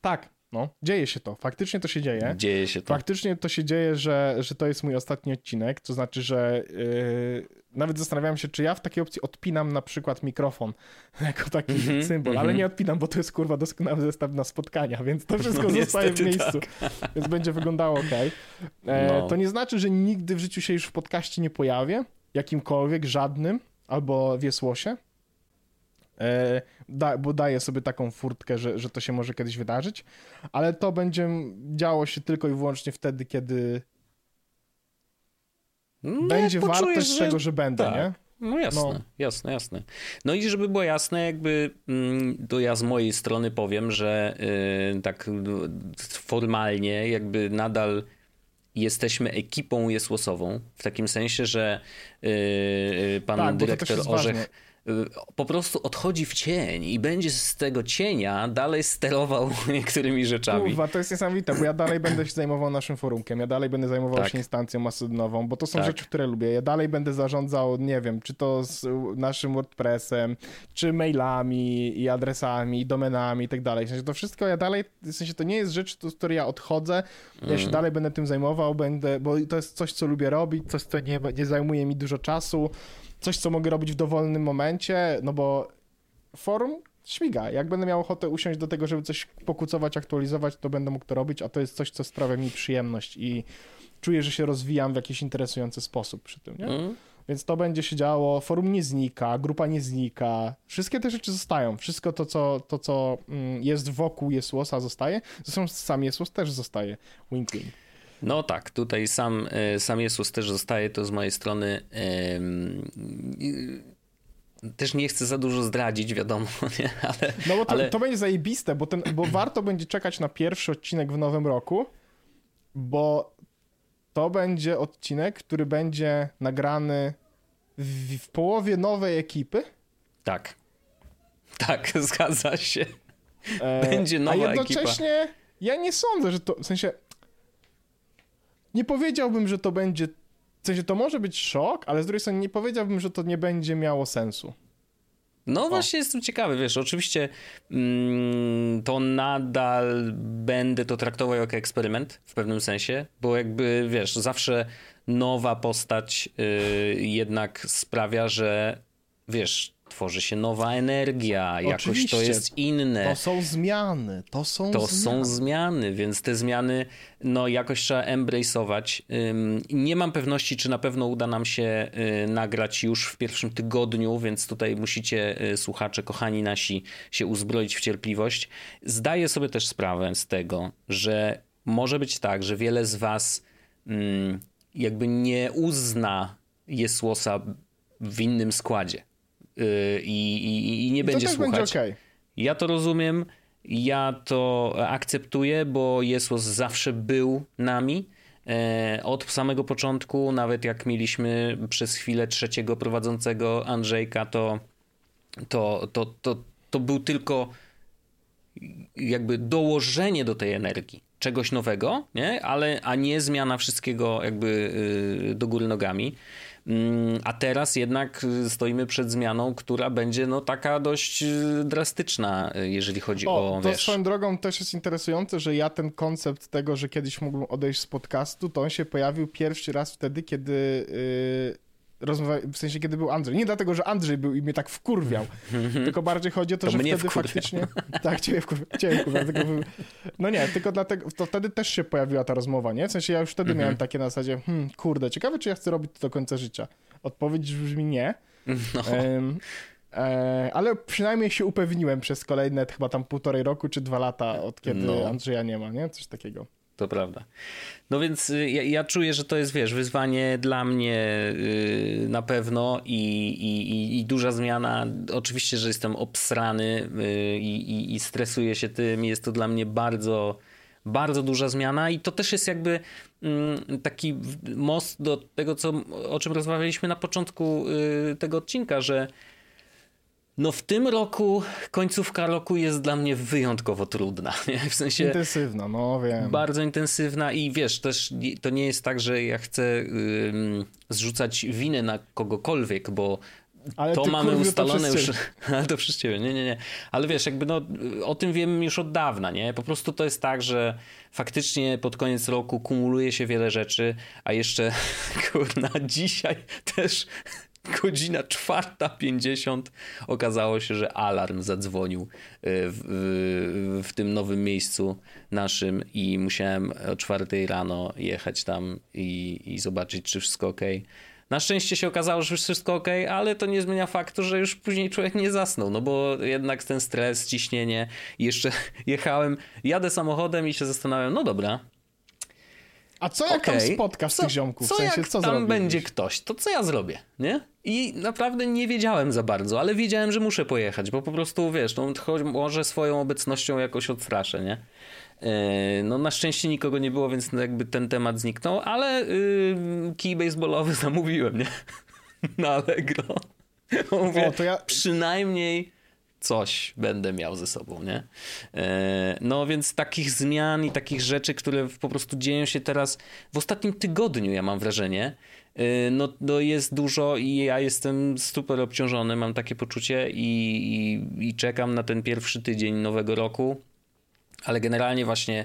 tak, no, dzieje się to, faktycznie to się dzieje. Dzieje się to. Faktycznie to się dzieje, że, że to jest mój ostatni odcinek, to znaczy, że yy, nawet zastanawiałem się, czy ja w takiej opcji odpinam na przykład mikrofon jako taki Mhm, symbol, ale mhm. nie odpinam, bo to jest kurwa doskonały zestaw na spotkania, więc to wszystko No, zostaje w miejscu, więc będzie wyglądało ok. E, No. To nie znaczy, że nigdy w życiu się już w podcaście nie pojawię, jakimkolwiek, żadnym, albo wiesłosie. E, da, bo daję sobie taką furtkę, że, że to się może kiedyś wydarzyć, ale to będzie działo się tylko i wyłącznie wtedy, kiedy No, będzie poczujesz, wartość że- tego, że będę, tak. nie? No jasne, No. jasne, jasne. No i żeby było jasne, jakby mm, to ja z mojej strony powiem, że y, tak formalnie jakby nadal jesteśmy ekipą jesłosową, w takim sensie, że y, y, pan Tak, dyrektor Orzech po prostu odchodzi w cień i będzie z tego cienia dalej sterował niektórymi rzeczami. Kurwa, to jest niesamowite, bo ja dalej będę się zajmował naszym forumkiem, ja dalej będę zajmował Tak. się instancją mastodonową, bo to są Tak. rzeczy, które lubię. Ja dalej będę zarządzał, nie wiem, czy to z naszym WordPressem, czy mailami i adresami, i domenami i tak dalej. W sensie to wszystko ja dalej, w sensie to nie jest rzecz, z której ja odchodzę, ja Mm. się dalej będę tym zajmował, będę, bo to jest coś, co lubię robić, coś, co nie, nie zajmuje mi dużo czasu, coś, co mogę robić w dowolnym momencie, no bo forum śmiga. Jak będę miał ochotę usiąść do tego, żeby coś pokucować, aktualizować, to będę mógł to robić, a to jest coś, co sprawia mi przyjemność i czuję, że się rozwijam w jakiś interesujący sposób przy tym, nie? Mm. Więc to będzie się działo, forum nie znika, grupa nie znika, wszystkie te rzeczy zostają, wszystko to, co, to, co mm, jest wokół Jesłosa zostaje, zresztą sam Jesłos też zostaje, wink wink. No tak, tutaj sam, e, sam Jezus też zostaje, to z mojej strony y, też nie chcę za dużo zdradzić, wiadomo, nie? ale No bo to, Ale- to będzie zajebiste, bo, ten, bo warto będzie czekać na pierwszy odcinek w nowym roku, bo to będzie odcinek, który będzie nagrany w, w połowie nowej ekipy. tak. Tak, zgadza się. E, Będzie nowa A jednocześnie ja nie sądzę, że to, w sensie nie powiedziałbym, że to będzie, w sensie to może być szok, ale z drugiej strony nie powiedziałbym, że to nie będzie miało sensu. No właśnie jestem ciekawy, wiesz, oczywiście mm, to nadal będę to traktował jako eksperyment w pewnym sensie, bo jakby, wiesz, zawsze nowa postać y, jednak sprawia, że, wiesz, tworzy się nowa energia, jakoś to Oczywiście. jest inne. To są zmiany, to są To zmiany. są zmiany, więc te zmiany no jakoś trzeba embrace'ować. Nie mam pewności, czy na pewno uda nam się y, nagrać już w pierwszym tygodniu, więc tutaj musicie, y, słuchacze, kochani nasi, się uzbroić w cierpliwość. Zdaję sobie też sprawę z tego, że może być tak, że wiele z was jakby nie uzna Jesłosa w innym składzie i, i, i nie I to będzie słuchać. będzie okej. Ja to rozumiem Ja to akceptuję, bo Jesus zawsze był nami. E, od samego początku, nawet jak mieliśmy przez chwilę trzeciego prowadzącego Andrzejka, to, to, to, to, to był tylko jakby dołożenie do tej energii czegoś nowego, nie? Ale, a nie zmiana wszystkiego jakby yy, do góry nogami. Mm, a teraz jednak stoimy przed zmianą, która będzie no taka dość y, drastyczna, y, jeżeli chodzi o, o to wiesz... swoją drogą też jest interesujące, że ja ten koncept tego, że kiedyś mógłbym odejść z podcastu, to on się pojawił pierwszy raz wtedy, kiedy yy, rozmawia, w sensie kiedy był Andrzej. Nie dlatego, że Andrzej był i mnie tak wkurwiał, tylko bardziej chodzi o to, to że wtedy faktycznie... Tak, ciebie wkurwia, ciebie wkurwia dlatego... No nie, tylko dlatego, to wtedy też się pojawiła ta rozmowa, nie? W sensie ja już wtedy mhm. miałem takie na zasadzie, hmm, kurde, ciekawe, czy ja chcę robić to do końca życia. Odpowiedź brzmi nie. No. Um, e, ale przynajmniej się upewniłem przez kolejne chyba tam półtorej roku czy dwa lata, od kiedy no. Andrzeja nie ma, nie? Coś takiego to prawda. No więc y, ja, ja, czuję, że to jest, wiesz, wyzwanie dla mnie yy, na pewno i, i, i, duża zmiana. Oczywiście, że jestem obsrany yy, i, i stresuję się tym. Jest to dla mnie bardzo, bardzo duża zmiana i to też jest jakby yy, taki most do tego, co, o czym rozmawialiśmy na początku y, tego odcinka, że no w tym roku końcówka roku jest dla mnie wyjątkowo trudna. Nie? W sensie intensywna, no wiem. Bardzo intensywna i wiesz, też to nie jest tak, że ja chcę ym, zrzucać winę na kogokolwiek, bo ale to mamy ustalone to już. Ale to przez ciebie, nie, nie, nie. Ale wiesz, jakby no, o tym wiem już od dawna, nie? Po prostu to jest tak, że faktycznie pod koniec roku kumuluje się wiele rzeczy, a jeszcze, kurna, dzisiaj też godzina czwarta pięćdziesiąt okazało się, że alarm zadzwonił e, w, w, w, tym nowym miejscu naszym i musiałem o czwartej rano jechać tam i, i zobaczyć, czy wszystko ok. Na szczęście się okazało, że wszystko ok, ale to nie zmienia faktu, że już później człowiek nie zasnął, no bo jednak ten stres, ciśnienie jeszcze jechałem, jadę samochodem i się zastanawiam, no dobra, a co jak okay. tam spotkasz co, tych ziomków? Co w sensie, jak co tam zrobisz? będzie ktoś, to co ja zrobię, nie? I naprawdę nie wiedziałem za bardzo, ale wiedziałem, że muszę pojechać, bo po prostu, wiesz, no, może swoją obecnością jakoś odstraszę, nie? E, no na szczęście nikogo nie było, więc jakby ten temat zniknął, ale yy, kij baseballowy zamówiłem, nie? Na Allegro. Mówię, o, ja... Przynajmniej coś będę miał ze sobą, nie? E, no więc takich zmian i takich rzeczy, które po prostu dzieją się teraz w ostatnim tygodniu, ja mam wrażenie, e, no, no jest dużo i ja jestem super obciążony, mam takie poczucie i, i, i czekam na ten pierwszy tydzień nowego roku, ale generalnie właśnie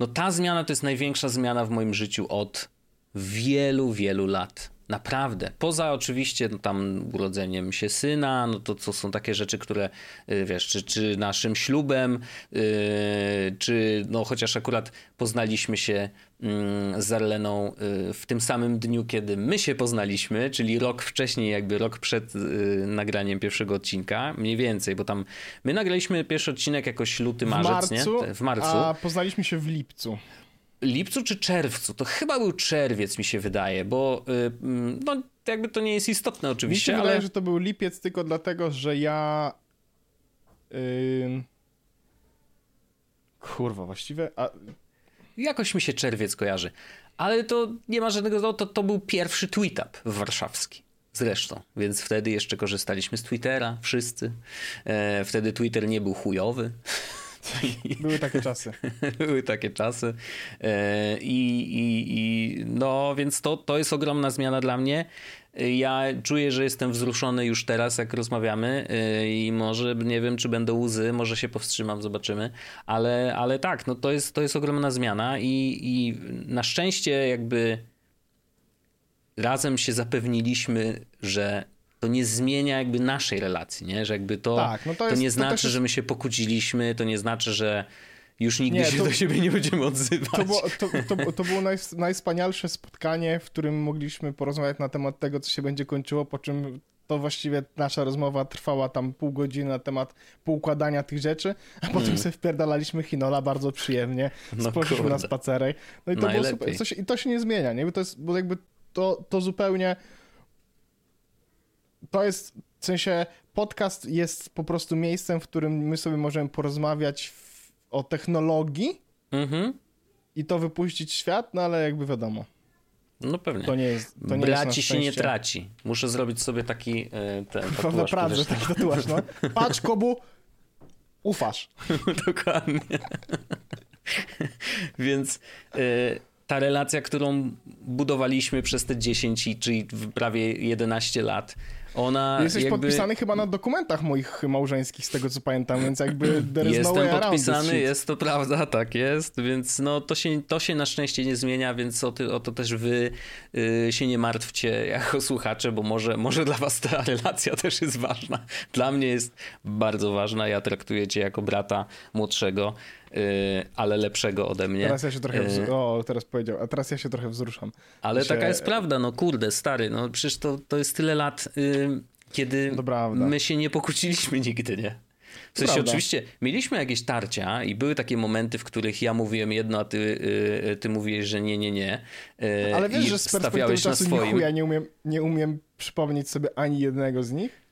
no ta zmiana to jest największa zmiana w moim życiu od wielu, wielu lat. Naprawdę. Poza oczywiście no, tam urodzeniem się syna, no to, to są takie rzeczy, które y, wiesz, czy, czy naszym ślubem, yy, czy no chociaż akurat poznaliśmy się yy, z Arleną yy, w tym samym dniu, kiedy my się poznaliśmy, czyli rok wcześniej, jakby rok przed y, nagraniem pierwszego odcinka, mniej więcej, bo tam my nagraliśmy pierwszy odcinek jakoś luty, marzec, w marcu, nie? W marcu. A poznaliśmy się w lipcu lipcu czy czerwcu? To chyba był czerwiec, mi się wydaje, bo yy, no, jakby to nie jest istotne oczywiście, mi się ale... wydaje, że to był lipiec tylko dlatego, że ja... Yy... Kurwa, właściwie... A... Jakoś mi się czerwiec kojarzy. Ale to nie ma żadnego... No, to, to był pierwszy tweet-up warszawski. Zresztą, więc wtedy jeszcze korzystaliśmy z Twittera, wszyscy. E, wtedy Twitter nie był chujowy. Były takie czasy. Były takie czasy. E, I, i, i no, więc to, to jest ogromna zmiana dla mnie. Ja czuję, że jestem wzruszony już teraz, jak rozmawiamy e, i może, nie wiem, czy będą łzy, może się powstrzymam, zobaczymy, ale, ale tak, no to jest, to jest ogromna zmiana i, i na szczęście jakby razem się zapewniliśmy, że to nie zmienia jakby naszej relacji, nie? Że jakby to, tak, no to, jest, to, nie znaczy, jest... że my się pokłóciliśmy, to nie znaczy, że już nigdy nie, się to, do siebie nie będziemy odzywać. To było, to, to, to było naj, najwspanialsze spotkanie, w którym mogliśmy porozmawiać na temat tego, co się będzie kończyło, po czym to właściwie nasza rozmowa trwała tam pół godziny na temat poukładania tych rzeczy, a potem mm. sobie wpierdalaliśmy Hinola bardzo przyjemnie, no spojrzeliśmy na spacerek. No i to było super. Coś, I to się nie zmienia, nie? Bo to jest, bo jakby to, to zupełnie to jest w sensie podcast jest po prostu miejscem, w którym my sobie możemy porozmawiać w, o technologii Mhm. i to wypuścić w świat, no ale jakby wiadomo, No pewnie. to nie jest to nie Braci jest się nie traci. Muszę zrobić sobie taki e, ten Prawda, tatuaż prawda, że taki tatuaż, no. Patrz, Kobu, ufasz. Dokładnie. Więc e, ta relacja, którą budowaliśmy przez te 10, i- czyli prawie 11 lat, ona Jesteś jakby... podpisany chyba na dokumentach moich małżeńskich, z tego co pamiętam, więc jakby no Jestem this podpisany, jest to prawda, tak jest, więc no to się, to się na szczęście nie zmienia, więc o, ty, o to też wy y, się nie martwcie jako słuchacze, bo może, może dla was ta relacja też jest ważna. Dla mnie jest bardzo ważna, ja traktuję cię jako brata młodszego, y, ale lepszego ode mnie. Teraz ja się trochę, Y, wz... o, teraz powiedział, a teraz ja się trochę wzruszam. ale się- taka jest prawda, no kurde, stary, no przecież to, to jest tyle lat, y, kiedy To my się nie pokłóciliśmy nigdy, nie? W sensie Prawda. oczywiście mieliśmy jakieś tarcia i były takie momenty, w których ja mówiłem jedno, a ty, y, ty mówiłeś, że nie, nie, nie. y, Ale wiesz, że z perspektywy czasu swoim. chuja nie umiem, nie umiem przypomnieć sobie ani jednego z nich.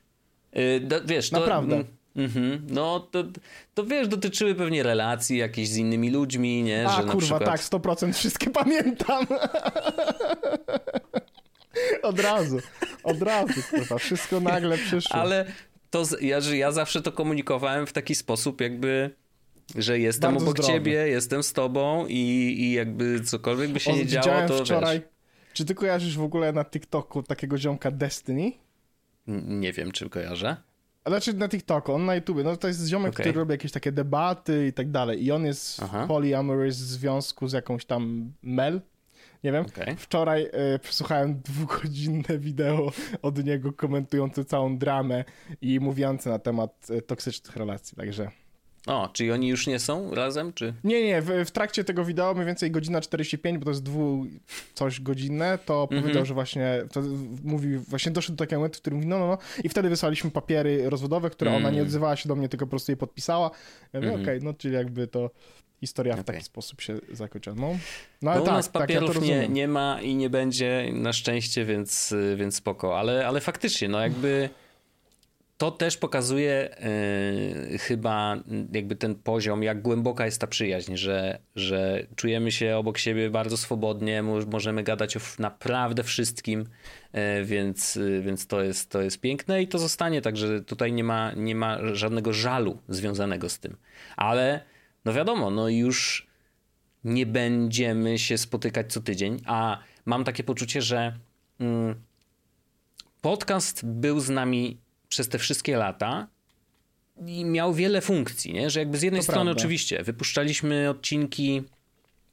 Y, do, wiesz, to, Naprawdę. mm, Mhm. No to, to wiesz, dotyczyły pewnie relacji jakieś z innymi ludźmi, nie? A że na kurwa, przykład... tak, 100% wszystkie pamiętam. od razu, od razu, kurwa, wszystko nagle przyszło. Ale to ja, ja zawsze to komunikowałem w taki sposób, jakby, że jestem Bardzo obok zdrowy. ciebie, jestem z tobą i, i jakby cokolwiek by się O, nie działo, to wczoraj, wiesz. czy ty kojarzysz w ogóle na TikToku takiego ziomka Destiny? Nie wiem, czy kojarzę. A Znaczy na TikToku, on na YouTubie, no to jest ziomek, Okej. który robi jakieś takie debaty i tak dalej i on jest Aha. w polyamorous związku z jakąś tam Mel, nie wiem. Okej. Wczoraj przesłuchałem dwugodzinne wideo od niego komentujące całą dramę i mówiące na temat e, toksycznych relacji, także... O, czyli oni już nie są razem, czy? Nie, nie, w, w trakcie tego wideo, mniej więcej godzina 45, bo to jest dwu coś godzinne, to Mhm. powiedział, że właśnie, to mówi, właśnie doszedł do takiego momentu, w którym mówi, no, no, no, i wtedy wysłaliśmy papiery rozwodowe, które ona Mm. nie odzywała się do mnie, tylko po prostu je podpisała. Ja mówię, Mhm. okej, no, czyli jakby to historia w Okej. taki sposób się zakończyła. No, no ale u tak, nas tak, ja papierów nie, nie ma i nie będzie na szczęście, więc, więc spoko. Ale, ale faktycznie, no jakby to też pokazuje y, chyba jakby ten poziom, jak głęboka jest ta przyjaźń, że, że czujemy się obok siebie bardzo swobodnie, mo- możemy gadać o naprawdę wszystkim, y, więc, y, więc to, jest, to jest piękne i to zostanie, także tutaj nie ma, nie ma żadnego żalu związanego z tym. Ale no wiadomo, no już nie będziemy się spotykać co tydzień, a mam takie poczucie, że mm, podcast był z nami przez te wszystkie lata i miał wiele funkcji, nie? że jakby z jednej To strony prawda. oczywiście wypuszczaliśmy odcinki,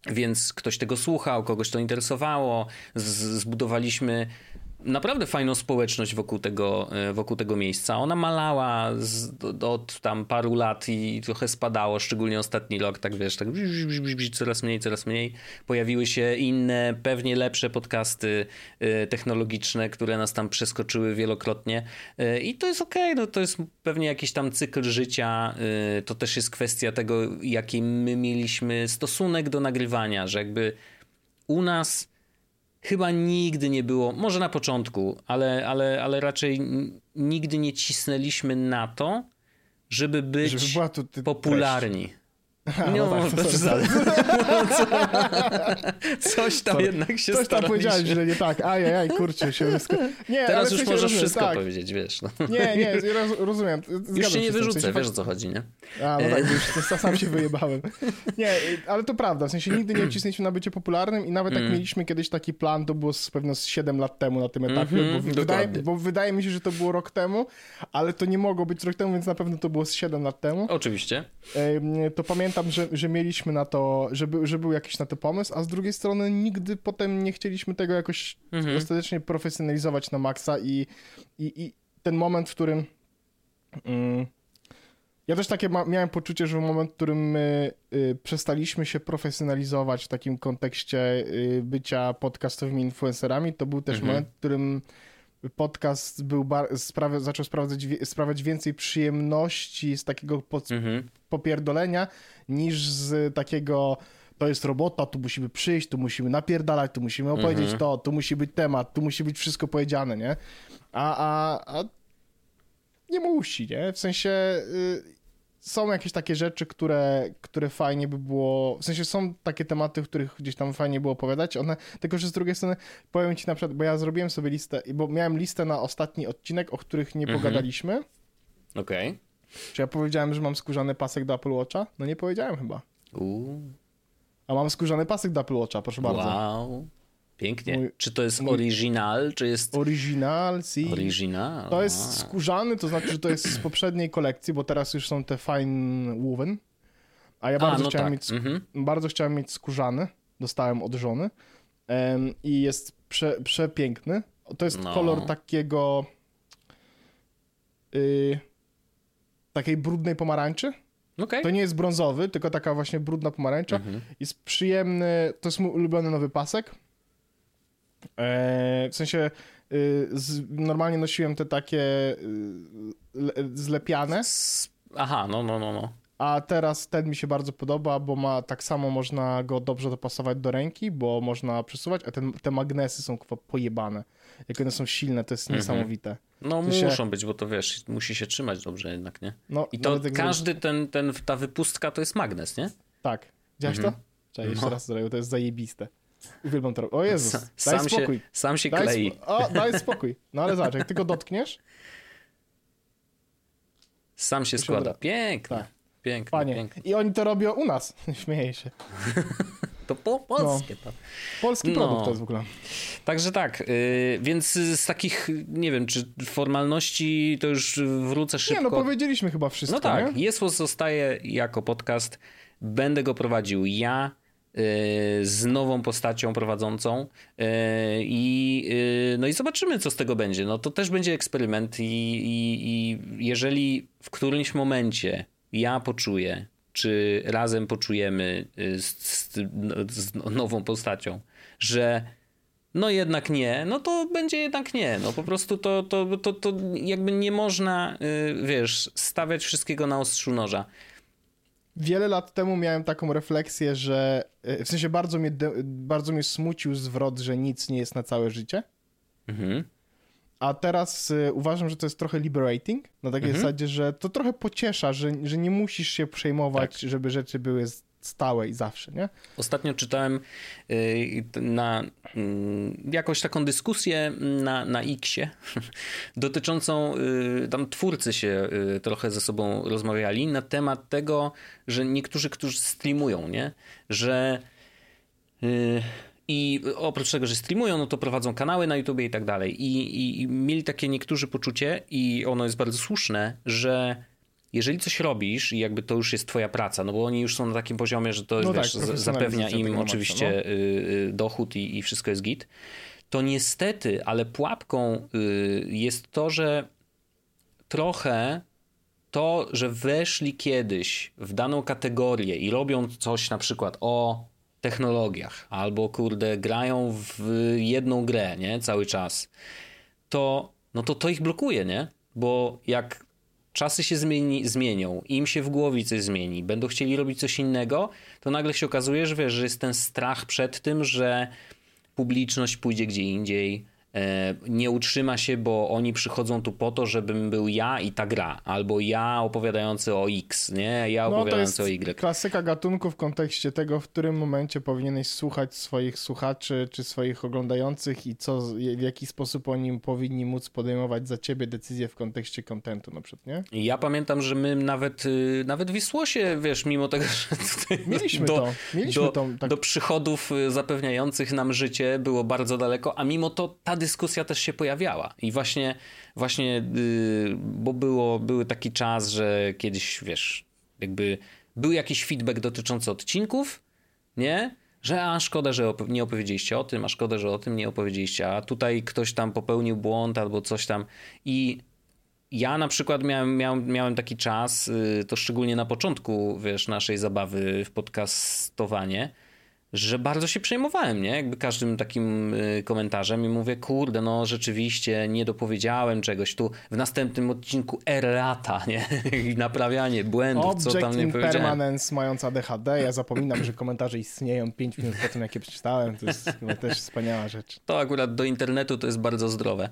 więc ktoś tego słuchał, kogoś to interesowało, zbudowaliśmy naprawdę fajną społeczność wokół tego, e, wokół tego miejsca. Ona malała z, od tam paru lat i trochę spadało, szczególnie ostatni rok, tak wiesz, tak coraz mniej, coraz mniej. Pojawiły się inne, pewnie lepsze podcasty e, technologiczne, które nas tam przeskoczyły wielokrotnie E, i to jest okej, no to jest pewnie jakiś tam cykl życia, to też jest kwestia tego, jaki my mieliśmy stosunek do nagrywania, że jakby u nas chyba nigdy nie było, może na początku, ale, ale, ale raczej nigdy nie cisnęliśmy na to, żeby być Żeby była tu A, No, no tak, przesady. Coś tam Sorry. jednak się Coś tam staraliśmy. powiedziałeś, że nie tak, ajajaj, kurczę się. Nie, Teraz już możesz rozumiem, wszystko tak. powiedzieć, wiesz. No. Nie, nie, roz, rozumiem. Już Zgadzam się nie wyrzucę, wiesz o co chodzi, nie? A, no E. tak, bo już to sam się wyjebałem. Nie, ale to prawda, w sensie nigdy nie wcisnęliśmy na bycie popularnym i nawet jak Mm. mieliśmy kiedyś taki plan, to było z, pewno z 7 lat temu na tym etapie, Mhm, bo, wydaje, bo wydaje mi się, że to było rok temu, ale to nie mogło być rok temu, więc na pewno to było z 7 lat temu. Oczywiście. To pamiętam, że, że mieliśmy na to, że, był, że był jakiś na to pomysł, a z drugiej strony nigdy potem nie chcieliśmy tego jakoś Mhm. dostatecznie profesjonalizować na maksa i, i, i ten moment, w którym mm, ja też takie miałem poczucie, że w moment, w którym my y, przestaliśmy się profesjonalizować w takim kontekście y, bycia podcastowymi influencerami, to był też Mhm. moment, w którym podcast był bar- sprawia, zaczął sprawdzać, wie- sprawiać więcej przyjemności z takiego pod, Mhm. popierdolenia niż z takiego to jest robota, tu musimy przyjść, tu musimy napierdalać, tu musimy opowiedzieć Mhm. to, tu musi być temat, tu musi być wszystko powiedziane, nie? A, a, a nie musi, nie? W sensie y, są jakieś takie rzeczy, które, które fajnie by było, w sensie są takie tematy, których gdzieś tam fajnie było opowiadać, one, tylko że z drugiej strony powiem ci na przykład, bo ja zrobiłem sobie listę, bo miałem listę na ostatni odcinek, o których nie Mhm. pogadaliśmy. Okej. Okay. Czy ja powiedziałem, że mam skórzany pasek do Apple Watcha? No nie powiedziałem chyba. Uuu, A mam skórzany pasek do Apple Watcha, proszę bardzo. wow. Pięknie. Mój- czy to jest mój- original, czy jest Original, si. original? To jest skórzany, to znaczy, że to jest z poprzedniej kolekcji, bo teraz już są te fine woven. A ja A, bardzo no chciałem tak. mieć Mhm. bardzo chciałem mieć skórzany. Dostałem od żony. Em, I jest prze, przepiękny. To jest No. kolor takiego. y, takiej brudnej pomarańczy. Okej. To nie jest brązowy, tylko taka właśnie brudna pomarańcza. Mhm. Jest przyjemny. To jest mój ulubiony nowy pasek. E, w sensie. y, normalnie nosiłem te takie y, le, zlepiane, Aha, no, no, no, no. a teraz ten mi się bardzo podoba, bo ma tak samo można go dobrze dopasować do ręki, bo można przesuwać, a ten, te magnesy są pojebane. Jak one są silne, to jest Mhm. niesamowite. No To się- muszą być, bo to wiesz, musi się trzymać dobrze jednak, nie? No, I to każdy ten, ten, ta wypustka to jest magnes, nie? Tak. Widziałeś Mhm. to? Jeszcze No. raz zrobię, to jest zajebiste. Uwielbiam to. O Jezus, daj sam, spokój. się, sam się Daj, klei. o, daj spokój. No ale zobacz, jak tylko dotkniesz, Sam się składa. Piękne. Tak. Piękne, panie. piękne. I oni to robią u nas. Śmieję się. To po polskie to. Polski No. produkt to jest w ogóle. Także tak, yy, więc z takich, nie wiem, czy formalności to już wrócę szybko. Nie no, powiedzieliśmy chyba wszystko, No tak, nie? Zostaje jako podcast. Będę go prowadził ja z nową postacią prowadzącą yy, i yy, no i zobaczymy, co z tego będzie. No to też będzie eksperyment i, i, i jeżeli w którymś momencie ja poczuję, czy razem poczujemy z, no, z nową postacią, że no jednak nie, no to będzie jednak nie. No po prostu to, to, to, to jakby nie można, wiesz, stawiać wszystkiego na ostrzu noża. Wiele lat temu miałem taką refleksję, że e, w sensie bardzo mnie, bardzo mnie smucił zwrot, że nic nie jest na całe życie. Mhm. A teraz y, uważam, że to jest trochę liberating, na takiej Mhm. zasadzie, że to trochę pociesza, że, że nie musisz się przejmować, Tak. żeby rzeczy były s- stałe i zawsze, nie? Ostatnio czytałem yy, na yy, jakąś taką dyskusję na, na Xie dotyczącą, yy, tam twórcy się yy, trochę ze sobą rozmawiali na temat tego, że niektórzy, którzy streamują, nie? Że i oprócz tego, że streamują, no to prowadzą kanały na YouTube i tak dalej. I, i, I mieli takie niektórzy poczucie, i ono jest bardzo słuszne, że jeżeli coś robisz i jakby to już jest twoja praca, no bo oni już są na takim poziomie, że to No wiesz, tak, zapewnia im oczywiście maksa, y, y, dochód i, i wszystko jest git, to niestety, ale pułapką y, jest to, że trochę to, że weszli kiedyś w daną kategorię i robią coś na przykład o technologiach, albo kurde, grają w jedną grę, nie, cały czas, to, no to to ich blokuje, nie? Bo jak czasy się zmieni, zmienią, im się w głowie coś zmieni, będą chcieli robić coś innego, to nagle się okazuje, że wiesz, że jest ten strach przed tym, że publiczność pójdzie gdzie indziej, nie utrzyma się, bo oni przychodzą tu po to, żebym był ja i ta gra, albo ja opowiadający o X, nie? Ja No to opowiadający jest o Y. klasyka gatunku w kontekście tego, w którym momencie powinieneś słuchać swoich słuchaczy czy swoich oglądających i co, w jaki sposób oni powinni móc podejmować za ciebie decyzje w kontekście kontentu na przykład, nie? Ja pamiętam, że my nawet, y, nawet w Wisłosie, wiesz, mimo tego, że tutaj Mieliśmy do, to, mieliśmy do, to, tak, do przychodów y, zapewniających nam życie było bardzo daleko, a mimo to ta dyskusja też się pojawiała. I właśnie, właśnie y, bo było, był taki czas, że kiedyś, wiesz, jakby był jakiś feedback dotyczący odcinków, nie? Że a szkoda, że op- nie opowiedzieliście o tym, a szkoda, że o tym nie opowiedzieliście, a tutaj ktoś tam popełnił błąd albo coś tam. I ja na przykład miałem, miałem, miałem taki czas, y, to szczególnie na początku, wiesz, naszej zabawy w podcastowanie, że bardzo się przejmowałem, nie? Jakby każdym takim y, komentarzem i mówię, kurde, no rzeczywiście nie dopowiedziałem czegoś tu w następnym odcinku errata, nie? I naprawianie błędów, Object co tam nie powiedziałem. impermanence mając ADHD. Ja zapominam, że komentarze istnieją 5 minut po tym, jak je przeczytałem. To jest chyba też wspaniała rzecz. To akurat do internetu to jest bardzo zdrowe,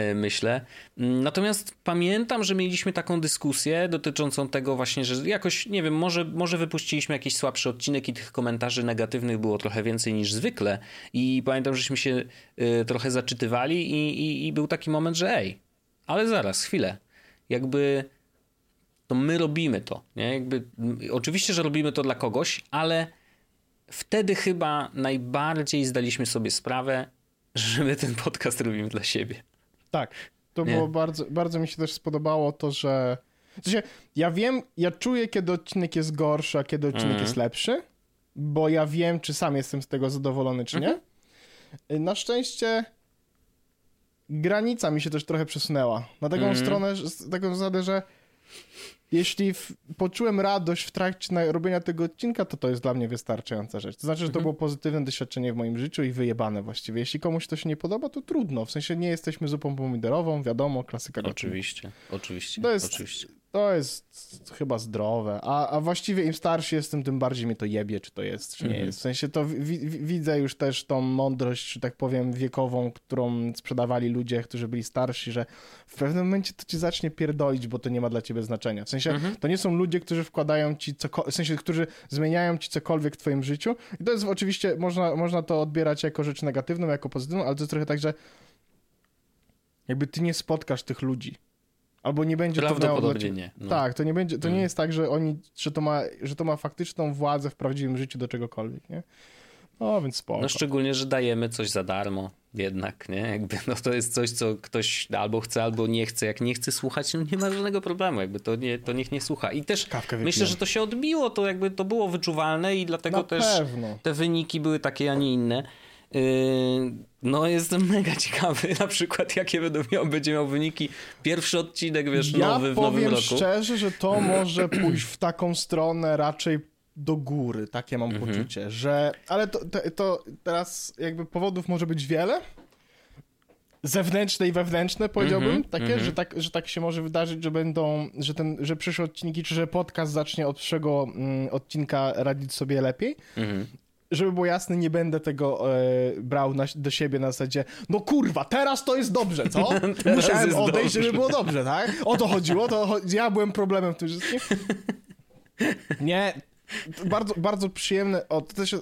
y, myślę. Natomiast pamiętam, że mieliśmy taką dyskusję dotyczącą tego właśnie, że jakoś, nie wiem, może, może wypuściliśmy jakiś słabszy odcinek i tych komentarzy negatywnych było trochę więcej niż zwykle i pamiętam, żeśmy się y, trochę zaczytywali i, i, i był taki moment, że ej, ale zaraz, chwilę, jakby to my robimy to, nie? Jakby, m, oczywiście, że robimy to dla kogoś, ale wtedy chyba najbardziej zdaliśmy sobie sprawę, że my ten podcast robimy dla siebie. Tak. To Nie. było bardzo, bardzo mi się też spodobało to, że. W sensie, ja wiem, ja czuję, kiedy odcinek jest gorszy, a kiedy odcinek Mhm. jest lepszy, bo ja wiem, czy sam jestem z tego zadowolony, czy nie. Mhm. Na szczęście granica mi się też trochę przesunęła. Na taką Mhm. stronę, z taką zasadę, że jeśli w, poczułem radość w trakcie robienia tego odcinka, to to jest dla mnie wystarczająca rzecz. To znaczy, że to Mhm. było pozytywne doświadczenie w moim życiu i wyjebane właściwie. Jeśli komuś to się nie podoba, to trudno. W sensie nie jesteśmy zupą pomidorową, wiadomo, klasyka. Oczywiście, oczywiście, To jest- oczywiście. To jest chyba zdrowe, a, a właściwie im starszy jestem, tym bardziej mnie to jebie, czy to jest, czy nie Mhm. jest. W sensie to wi- wi- widzę już też tą mądrość, że tak powiem, wiekową, którą sprzedawali ludzie, którzy byli starsi, że w pewnym momencie to ci zacznie pierdolić, bo to nie ma dla ciebie znaczenia. W sensie Mhm. to nie są ludzie, którzy wkładają ci cokolwiek, w sensie, którzy zmieniają ci cokolwiek w twoim życiu. I to jest oczywiście, można, można to odbierać jako rzecz negatywną, jako pozytywną, ale to jest trochę tak, że jakby ty nie spotkasz tych ludzi. Albo nie będzie to miało dla Prawdopodobnie ciebie... nie. No. Tak, to nie będzie, to nie Mm. jest tak, że oni, że to ma, że to ma faktyczną władzę w prawdziwym życiu do czegokolwiek, nie? No, więc spoko. No szczególnie, że dajemy coś za darmo jednak, nie? Jakby no to jest coś, co ktoś albo chce, albo nie chce. Jak nie chce słuchać, no nie ma żadnego problemu, jakby to, nie, to niech nie słucha. I też myślę, że to się odbiło, to jakby to było wyczuwalne i dlatego Na też pewno. te wyniki były takie, a nie inne. Yy, No jestem mega ciekawy na przykład, jakie będą miał, będzie miał wyniki pierwszy odcinek, wiesz, ja nowy w nowym powiem roku. szczerze, że to może pójść w taką stronę raczej do góry, takie mam Mhm. poczucie, że, ale to, to, to teraz jakby powodów może być wiele, zewnętrzne i wewnętrzne powiedziałbym, Mhm, takie, mhm. że, tak, że tak się może wydarzyć, że będą, że ten, że przyszłe odcinki, czy że podcast zacznie od przyszłego mm, odcinka radzić sobie lepiej, Mhm. Żeby było jasne, nie będę tego e, brał na, do siebie na zasadzie, no kurwa, teraz to jest dobrze, co? Musiałem odejść, dobrze. żeby było dobrze, tak? O to chodziło, to ja byłem problemem w tym wszystkim. Nie, bardzo, bardzo przyjemne, o, to też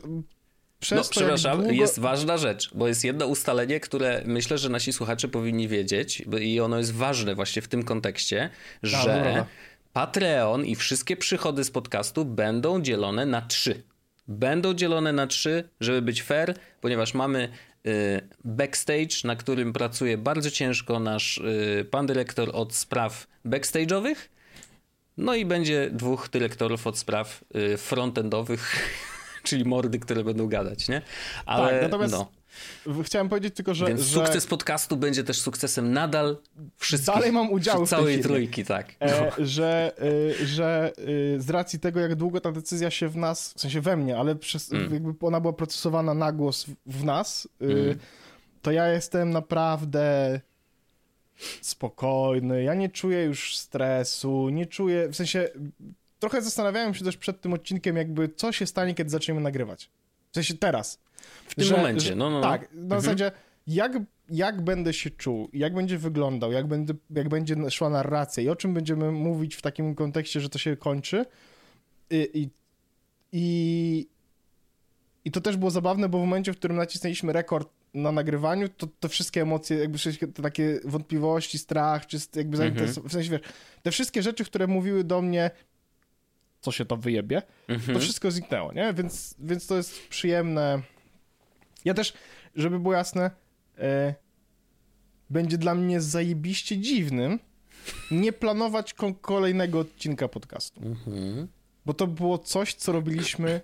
przez No, to, przepraszam, długo... jest ważna rzecz, bo jest jedno ustalenie, które myślę, że nasi słuchacze powinni wiedzieć i ono jest ważne właśnie w tym kontekście, no że. Patreon i wszystkie przychody z podcastu będą dzielone na trzy. Będą dzielone na trzy, żeby być fair, ponieważ mamy y, backstage, na którym pracuje bardzo ciężko nasz y, pan dyrektor od spraw backstage'owych. No i będzie dwóch dyrektorów od spraw y, frontendowych, czyli mordy, które będą gadać, nie? Ale Tak, natomiast no, Chciałem powiedzieć tylko, że... więc że... sukces podcastu będzie też sukcesem nadal wszystkich. Dalej mam udział w całej trójki, tak. E, że, y, że y, z racji tego, jak długo ta decyzja się w nas, w sensie we mnie, ale przez, Mm. jakby ona była procesowana na głos w, nas, y, Mm. to ja jestem naprawdę spokojny. Ja nie czuję już stresu, nie czuję, w sensie trochę zastanawiałem się też przed tym odcinkiem, jakby co się stanie, kiedy zaczniemy nagrywać. W sensie teraz. W tym momencie, no, no. no. Tak, na Mhm. zasadzie jak, jak będę się czuł, jak będzie wyglądał, jak, będę, jak będzie szła narracja i o czym będziemy mówić w takim kontekście, że to się kończy. I, i, i, i to też było zabawne, bo w momencie, w którym nacisnęliśmy rekord na nagrywaniu, to, to wszystkie emocje, jakby wszystkie te takie wątpliwości, strach, czy jakby Mhm. w sensie wiesz, te wszystkie rzeczy, które mówiły do mnie, co się to wyjebie, Mhm. to wszystko zniknęło, nie? Więc, więc to jest przyjemne. Ja też, żeby było jasne, e, będzie dla mnie zajebiście dziwnym nie planować ko- kolejnego odcinka podcastu. Mhm. Bo to było coś, co robiliśmy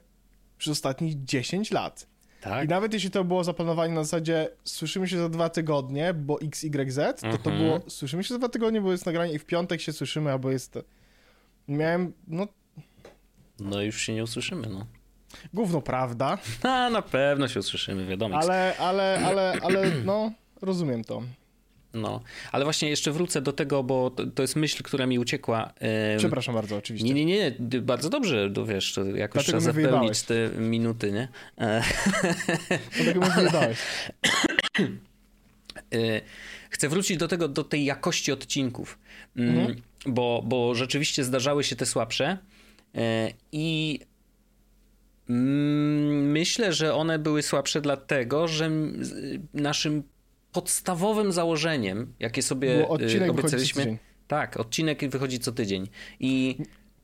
przez ostatnich 10 lat. Tak. I nawet jeśli to było zaplanowanie na zasadzie słyszymy się za dwa tygodnie, bo XYZ, to to Mhm. było słyszymy się za dwa tygodnie, bo jest nagranie i w piątek się słyszymy, albo jest... Miałem, no No już się nie usłyszymy, no. Gówno prawda. A, na pewno się usłyszymy, wiadomo. Ale, ale, ale, ale, no, rozumiem to. No, ale właśnie jeszcze wrócę do tego, bo to, to jest myśl, która mi uciekła. Przepraszam bardzo, oczywiście. Nie, nie, nie, bardzo dobrze, to wiesz, to jakoś Dlatego trzeba zapełnić te minuty, nie? Dlatego mi wyjebałeś. E, chcę wrócić do tego, do tej jakości odcinków, mm, mhm. bo, bo rzeczywiście zdarzały się te słabsze e, i mm, myślę, że one były słabsze dlatego, że naszym podstawowym założeniem, jakie sobie y, obiecaliśmy, tak, odcinek wychodzi co tydzień i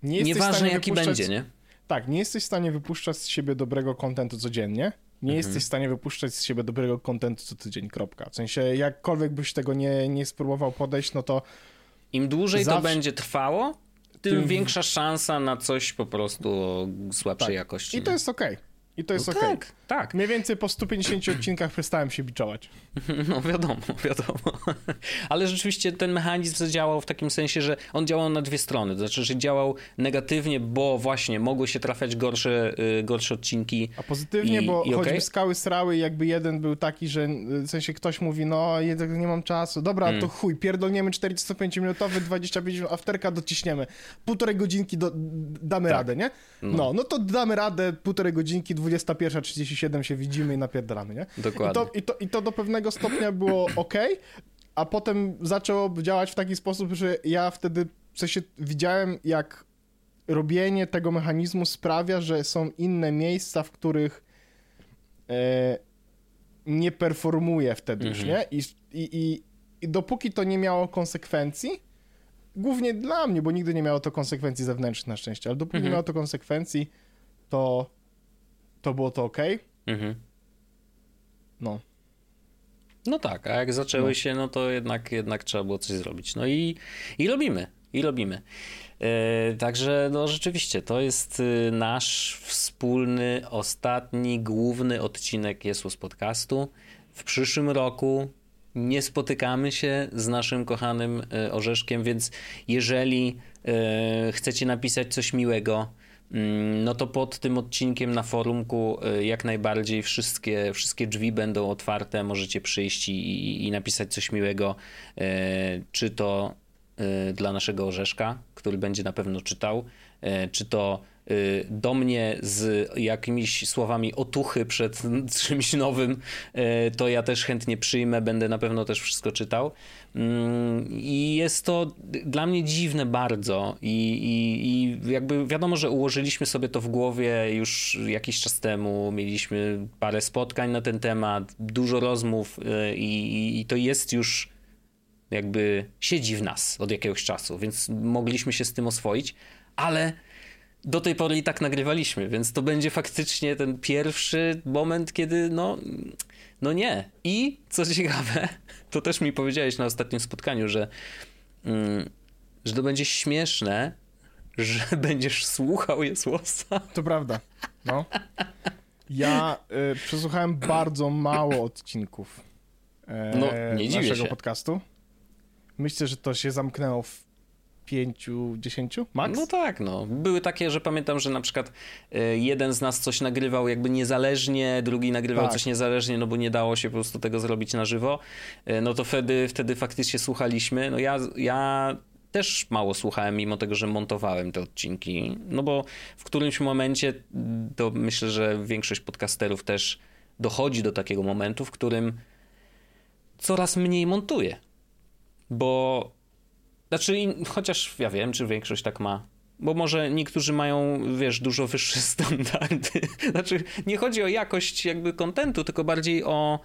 nie nieważne jaki będzie, nie? Tak, nie jesteś w stanie wypuszczać z siebie dobrego kontentu codziennie, nie mhm. jesteś w stanie wypuszczać z siebie dobrego kontentu co tydzień, kropka. W sensie, jakkolwiek byś tego nie, nie spróbował podejść, no to... Im dłużej zawsze... to będzie trwało, tym, tym, większa szansa na coś po prostu słabszej tak. jakości. I to jest okej. Okay. I to jest no okej. Tak, tak. Mniej więcej po 150 odcinkach przestałem się biczować. No wiadomo, wiadomo. Ale rzeczywiście ten mechanizm zadziałał w takim sensie, że on działał na dwie strony. To znaczy, że działał negatywnie, bo właśnie mogły się trafiać gorsze, y, gorsze odcinki. A pozytywnie, i, bo i choćby okay? skały srały, jakby jeden był taki, że w sensie ktoś mówi, no jednak nie mam czasu. Dobra, mm. to chuj, pierdolniemy 45-minutowy, 25 minut afterka, dociśniemy. Półtorej godzinki do, damy tak. radę, nie? No. no. no, to damy radę, półtorej godzinki, 21.37 się widzimy i napierdalamy, nie? Dokładnie. I to, i to, i to do pewnego stopnia było ok, a potem zaczęło działać w taki sposób, że ja wtedy w sensie widziałem, jak robienie tego mechanizmu sprawia, że są inne miejsca, w których e, nie performuje wtedy już, mhm. nie? I, i, i, I dopóki to nie miało konsekwencji, głównie dla mnie, bo nigdy nie miało to konsekwencji zewnętrznych na szczęście, ale dopóki mhm. nie miało to konsekwencji, to to było to ok. Mhm. No. No tak, a jak zaczęły no. się, no to jednak, jednak trzeba było coś zrobić. No i, i robimy, i robimy. E, także no rzeczywiście, to jest y, nasz wspólny, ostatni, główny odcinek Jesus Podcastu. W przyszłym roku nie spotykamy się z naszym kochanym e, Orzeszkiem, więc jeżeli e, chcecie napisać coś miłego, no to pod tym odcinkiem na forumku y, jak najbardziej wszystkie, wszystkie drzwi będą otwarte, możecie przyjść i, i napisać coś miłego, y, czy to y, dla naszego Orzeszka, który będzie na pewno czytał, czy to Y, do mnie z jakimiś słowami otuchy przed czymś nowym, y, to ja też chętnie przyjmę, będę na pewno też wszystko czytał. Mm, I jest to dla mnie dziwne bardzo i, i, i jakby wiadomo, że ułożyliśmy sobie to w głowie już jakiś czas temu, mieliśmy parę spotkań na ten temat, dużo rozmów y, i, i to jest już jakby siedzi w nas od jakiegoś czasu, więc mogliśmy się z tym oswoić, ale do tej pory i tak nagrywaliśmy, więc to będzie faktycznie ten pierwszy moment, kiedy no, no nie. I co ciekawe, to też mi powiedziałeś na ostatnim spotkaniu, że, mm, że to będzie śmieszne, że będziesz słuchał Jesłosa. To prawda, no. Ja y, przesłuchałem bardzo mało odcinków e, no, nie naszego się. podcastu. Myślę, że to się zamknęło w pięciu, dziesięciu max? No tak, no. Były takie, że pamiętam, że na przykład e, jeden z nas coś nagrywał jakby niezależnie, drugi nagrywał tak. coś niezależnie, no bo nie dało się po prostu tego zrobić na żywo. E, no to wtedy, wtedy faktycznie słuchaliśmy. No ja, ja też mało słuchałem, mimo tego, że montowałem te odcinki. No bo w którymś momencie, to myślę, że większość podcasterów też dochodzi do takiego momentu, w którym coraz mniej montuje. Bo znaczy, chociaż ja wiem, czy większość tak ma. Bo może niektórzy mają, wiesz, dużo wyższe standardy. Znaczy, nie chodzi o jakość jakby kontentu, tylko bardziej o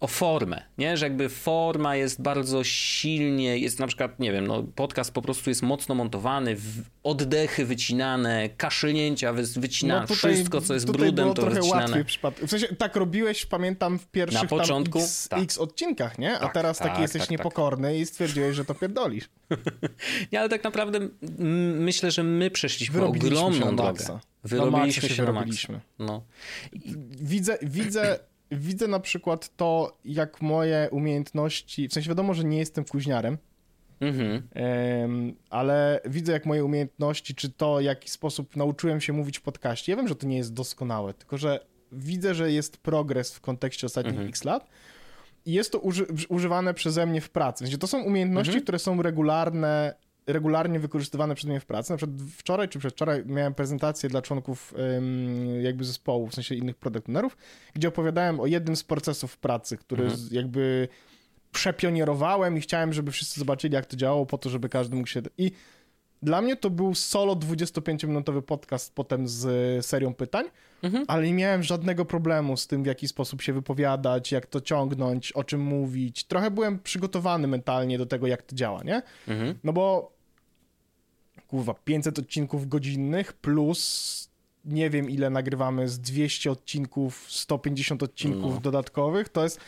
o formę, nie? Że jakby forma jest bardzo silnie, jest na przykład, nie wiem, no podcast po prostu jest mocno montowany, oddechy wycinane, kaszylnięcia wycinane, no tutaj, wszystko co jest brudem to wycinane. Łatwiej w sensie tak robiłeś, pamiętam w pierwszych na początku, x, tak. x odcinkach, nie? A tak, teraz tak, taki jesteś tak, tak. niepokorny i stwierdziłeś, że to pierdolisz. nie, ale tak naprawdę myślę, że my przeszliśmy ogromną drogę. Wyrobiliśmy się, się wyrobiliśmy. No. Widzę, widzę widzę na przykład to, jak moje umiejętności, w sensie wiadomo, że nie jestem kuźniarem, Mhm. ale widzę, jak moje umiejętności, czy to, w jaki sposób nauczyłem się mówić w podcaście. Ja wiem, że to nie jest doskonałe, tylko że widzę, że jest progres w kontekście ostatnich mhm. x lat. I jest to uży używane przeze mnie w pracy. Znaczy, to są umiejętności, mhm. które są regularne regularnie wykorzystywane przez mnie w pracy. Na przykład wczoraj czy przedwczoraj miałem prezentację dla członków jakby zespołu, w sensie innych product gdzie opowiadałem o jednym z procesów pracy, który mhm. jakby przepionierowałem i chciałem, żeby wszyscy zobaczyli, jak to działało, po to, żeby każdy mógł się... I dla mnie to był solo 25-minutowy podcast potem z serią pytań, mhm. ale nie miałem żadnego problemu z tym, w jaki sposób się wypowiadać, jak to ciągnąć, o czym mówić. Trochę byłem przygotowany mentalnie do tego, jak to działa, nie? Mhm. No bo kurwa, 500 odcinków godzinnych plus nie wiem ile nagrywamy z 200 odcinków, 150 odcinków no. dodatkowych, to jest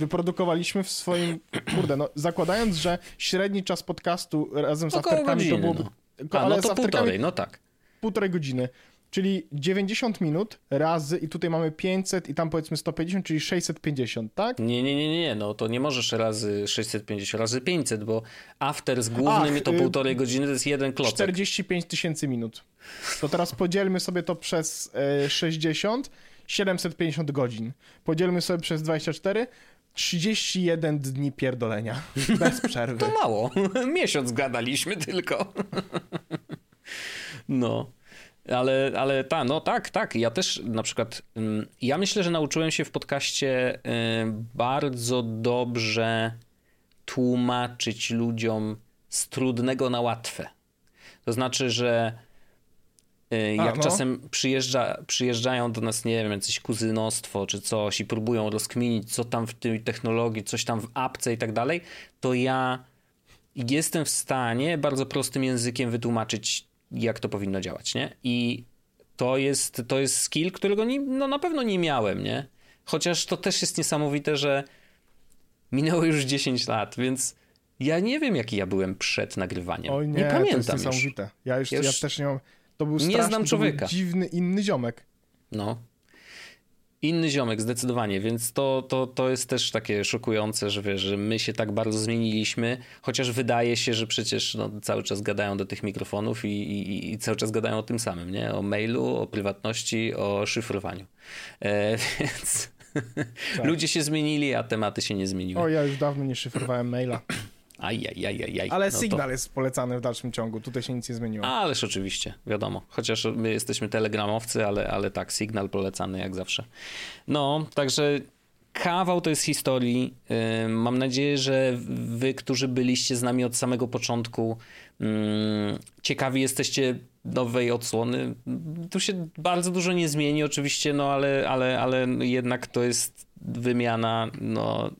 wyprodukowaliśmy w swoim, kurde, no zakładając, że średni czas podcastu razem z Około afterkami godziny, to byłoby... No. A, no to półtorej, no tak. Półtorej godziny. Czyli 90 minut razy i tutaj mamy 500 i tam powiedzmy 150, czyli 650, tak? Nie, nie, nie, nie, no to nie możesz razy 650, razy 500, bo after z głównym Ach, to y, półtorej godziny to jest jeden klocek. 45 tysięcy minut. To teraz podzielmy sobie to przez 60, e, 750 godzin. Podzielmy sobie przez 24, 31 dni pierdolenia. Bez przerwy. To mało. Miesiąc gadaliśmy tylko. No. Ale, ale ta, no tak, tak. Ja też na przykład, mm, ja myślę, że nauczyłem się w podcaście y, bardzo dobrze tłumaczyć ludziom z trudnego na łatwe. To znaczy, że jak A, no. czasem przyjeżdża, przyjeżdżają do nas, nie wiem, jakieś kuzynostwo czy coś i próbują rozkminić, co tam w tej technologii, coś tam w apce i tak dalej, to ja jestem w stanie bardzo prostym językiem wytłumaczyć jak to powinno działać, nie? I to jest, to jest skill, którego nie, no na pewno nie miałem, nie? Chociaż to też jest niesamowite, że minęło już 10 lat, więc ja nie wiem, jaki ja byłem przed nagrywaniem. Oj nie, nie pamiętam to jest niesamowite. Już. Ja, już, ja, już ja też nie mam... To był straszny, nie znam człowieka. dziwny, inny ziomek. No. Inny ziomek, zdecydowanie, więc to, to, to jest też takie szokujące, że wiesz, że my się tak bardzo zmieniliśmy, chociaż wydaje się, że przecież no, cały czas gadają do tych mikrofonów i, i, i cały czas gadają o tym samym, nie? O mailu, o prywatności, o szyfrowaniu. E, więc tak. ludzie się zmienili, a tematy się nie zmieniły. O, ja już dawno nie szyfrowałem maila. Ajajajajaj. Ale no Signal to... jest polecany w dalszym ciągu, tutaj się nic nie zmieniło. Ależ oczywiście, wiadomo. Chociaż my jesteśmy telegramowcy, ale, ale tak, Signal polecany jak zawsze. No, także kawał to jest historii. Mam nadzieję, że wy, którzy byliście z nami od samego początku, ciekawi jesteście nowej odsłony. Tu się bardzo dużo nie zmieni oczywiście, no ale, ale, ale jednak to jest wymiana no,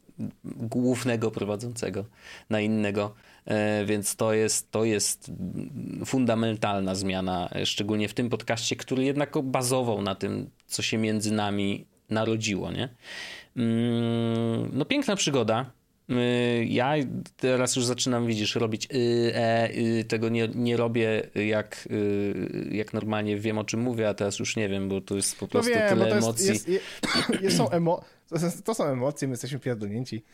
głównego prowadzącego na innego. E, więc to jest, to jest fundamentalna zmiana, szczególnie w tym podcaście, który jednak bazował na tym, co się między nami narodziło. Nie? Mm, no, piękna przygoda. Y, ja teraz już zaczynam, widzisz, robić y, e, y, tego nie, nie robię jak, jak normalnie wiem o czym mówię, a teraz już nie wiem, bo tu jest po no prostu no wiem, tyle jest, emocji. Jest, jest, jest, są emo to, to, są emocje, my jesteśmy pierdolnięci.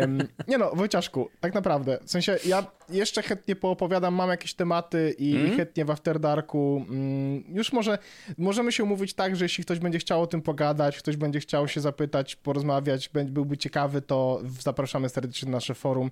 Um, nie no, Wojciaszku, tak naprawdę, w sensie ja jeszcze chętnie poopowiadam, mam jakieś tematy i mm. chętnie w After Darku mm, już może, możemy się umówić tak, że jeśli ktoś będzie chciał o tym pogadać, ktoś będzie chciał się zapytać, porozmawiać, byłby ciekawy, to zapraszamy serdecznie na nasze forum,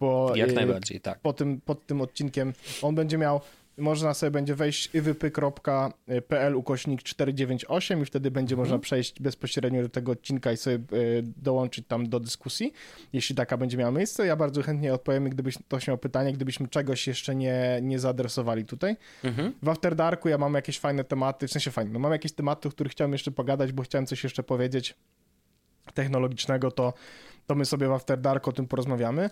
bo jak y, najbardziej, tak. Po tym, pod tym odcinkiem on będzie miał można sobie będzie wejść iwypy.pl ukośnik 498 i wtedy będzie mhm. można przejść bezpośrednio do tego odcinka i sobie e, dołączyć tam do dyskusji, jeśli taka będzie miała miejsce. Ja bardzo chętnie odpowiem, gdybyś ktoś miał pytanie, gdybyśmy czegoś jeszcze nie, nie zaadresowali tutaj. Mhm. W After Darku ja mam jakieś fajne tematy, w sensie fajne, no mam jakieś tematy, o których chciałem jeszcze pogadać, bo chciałem coś jeszcze powiedzieć technologicznego, to, to my sobie w After Dark o tym porozmawiamy.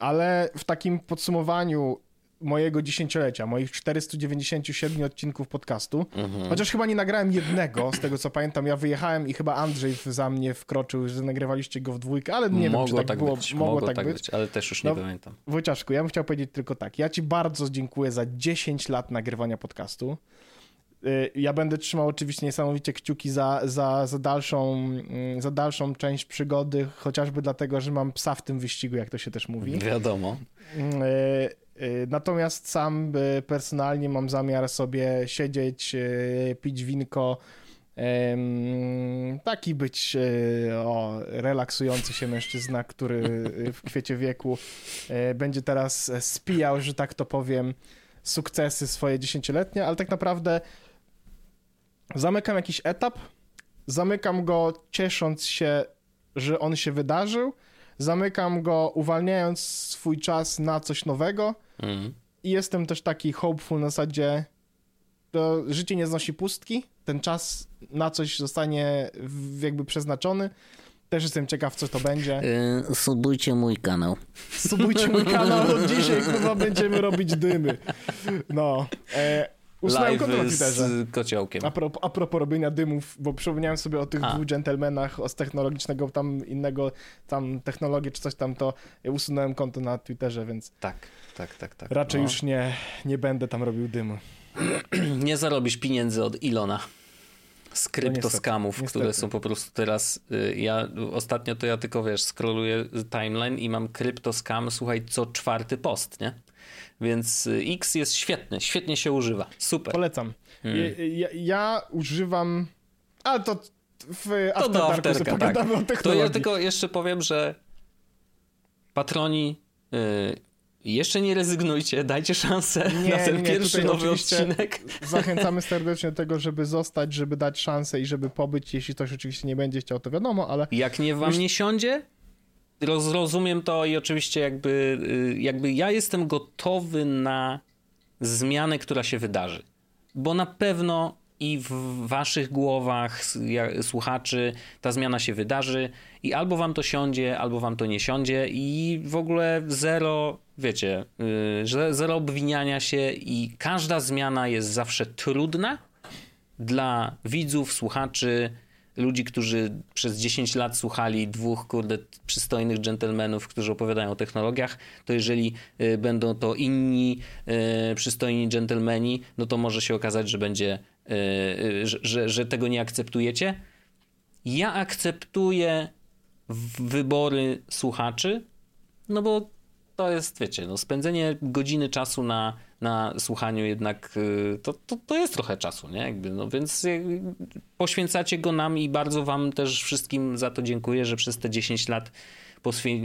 Ale w takim podsumowaniu mojego dziesięciolecia, moich 497 odcinków podcastu. Mhm. Chociaż chyba nie nagrałem jednego, z tego co pamiętam. Ja wyjechałem i chyba Andrzej za mnie wkroczył, że nagrywaliście go w dwójkę, ale nie mogło wiem, czy tak, tak było. Być, mogło, mogło tak, tak być. być. ale też już nie no, pamiętam. Wojciaszku, ja bym chciał powiedzieć tylko tak. Ja ci bardzo dziękuję za 10 lat nagrywania podcastu. Y, ja będę trzymał oczywiście niesamowicie kciuki za, za, za, dalszą, mm, za dalszą część przygody, chociażby dlatego, że mam psa w tym wyścigu, jak to się też mówi. Wiadomo. Y, y, natomiast sam personalnie mam zamiar sobie siedzieć, pić winko, taki być o, relaksujący się mężczyzna, który w kwiecie wieku będzie teraz spijał, że tak to powiem, sukcesy swoje dziesięcioletnie, ale tak naprawdę zamykam jakiś etap, zamykam go ciesząc się, że on się wydarzył, zamykam go uwalniając swój czas na coś nowego mm. i jestem też taki hopeful na zasadzie to życie nie znosi pustki, ten czas na coś zostanie jakby przeznaczony. Też jestem ciekaw, co to będzie. Yy, subujcie mój kanał. Subujcie mój kanał, od dzisiaj chyba będziemy robić dymy. No. E, Usunąłem konto na z kociołkiem. A, pro, a propos robienia dymów, bo przypomniałem sobie o tych a. dwóch dżentelmenach z technologicznego tam innego, tam technologii czy coś tam, to usunąłem konto na Twitterze, więc... Tak, tak, tak, tak. Raczej no. już nie, nie będę tam robił dymu. nie zarobisz pieniędzy od Ilona z kryptoskamów, no które są po prostu teraz, y, ja ostatnio to ja tylko, wiesz, scrolluję timeline i mam kryptoskam, słuchaj, co czwarty post, nie? Więc y, X jest świetny, świetnie się używa. Super. Polecam. Hmm. Ja, ja, używam. Ale to w to do afterka, tak. To ja tylko jeszcze powiem, że patroni. Yy, jeszcze nie rezygnujcie, dajcie szansę nie, na ten nie, pierwszy nowy odcinek. Zachęcamy serdecznie do tego, żeby zostać, żeby dać szansę i żeby pobyć. Jeśli ktoś oczywiście nie będzie chciał, to wiadomo, ale. Jak nie wam nie siądzie, rozumiem to i oczywiście jakby, y, jakby ja jestem gotowy na zmianę, która się wydarzy. Bo na pewno i w waszych głowach, słuchaczy, ta zmiana się wydarzy i albo wam to siądzie, albo wam to nie siądzie i w ogóle zero, wiecie, y, zero obwiniania się i każda zmiana jest zawsze trudna dla widzów, słuchaczy, ludzi, którzy przez 10 lat słuchali dwóch, kurde, przystojnych dżentelmenów, którzy opowiadają o technologiach, to jeżeli y, będą to inni y, przystojni dżentelmeni, no to może się okazać, że będzie, y, że, że, że tego nie akceptujecie. Ja akceptuję wybory słuchaczy, no bo to jest, wiecie, no spędzenie godziny czasu na, na słuchaniu jednak y, to, to, to jest trochę czasu, nie? Jakby, no więc y, poświęcacie go nam i bardzo wam też wszystkim za to dziękuję, że przez te 10 lat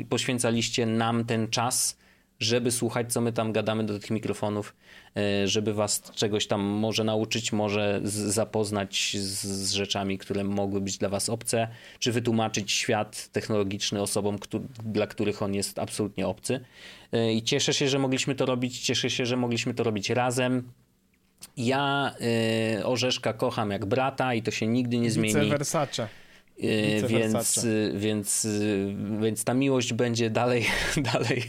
poświęcaliście nam ten czas, żeby słuchać, co my tam gadamy do tych mikrofonów, e, żeby was czegoś tam może nauczyć, może zapoznać z, z rzeczami, które mogły być dla was obce, czy wytłumaczyć świat technologiczny osobom, dla których on jest absolutnie obcy. E, I cieszę się, że mogliśmy to robić, cieszę się, że mogliśmy to robić razem. Ja y, Orzeszka kocham jak brata i to się nigdy nie zmieni. Vice Versace. Więc, więc, więc ta miłość będzie dalej, dalej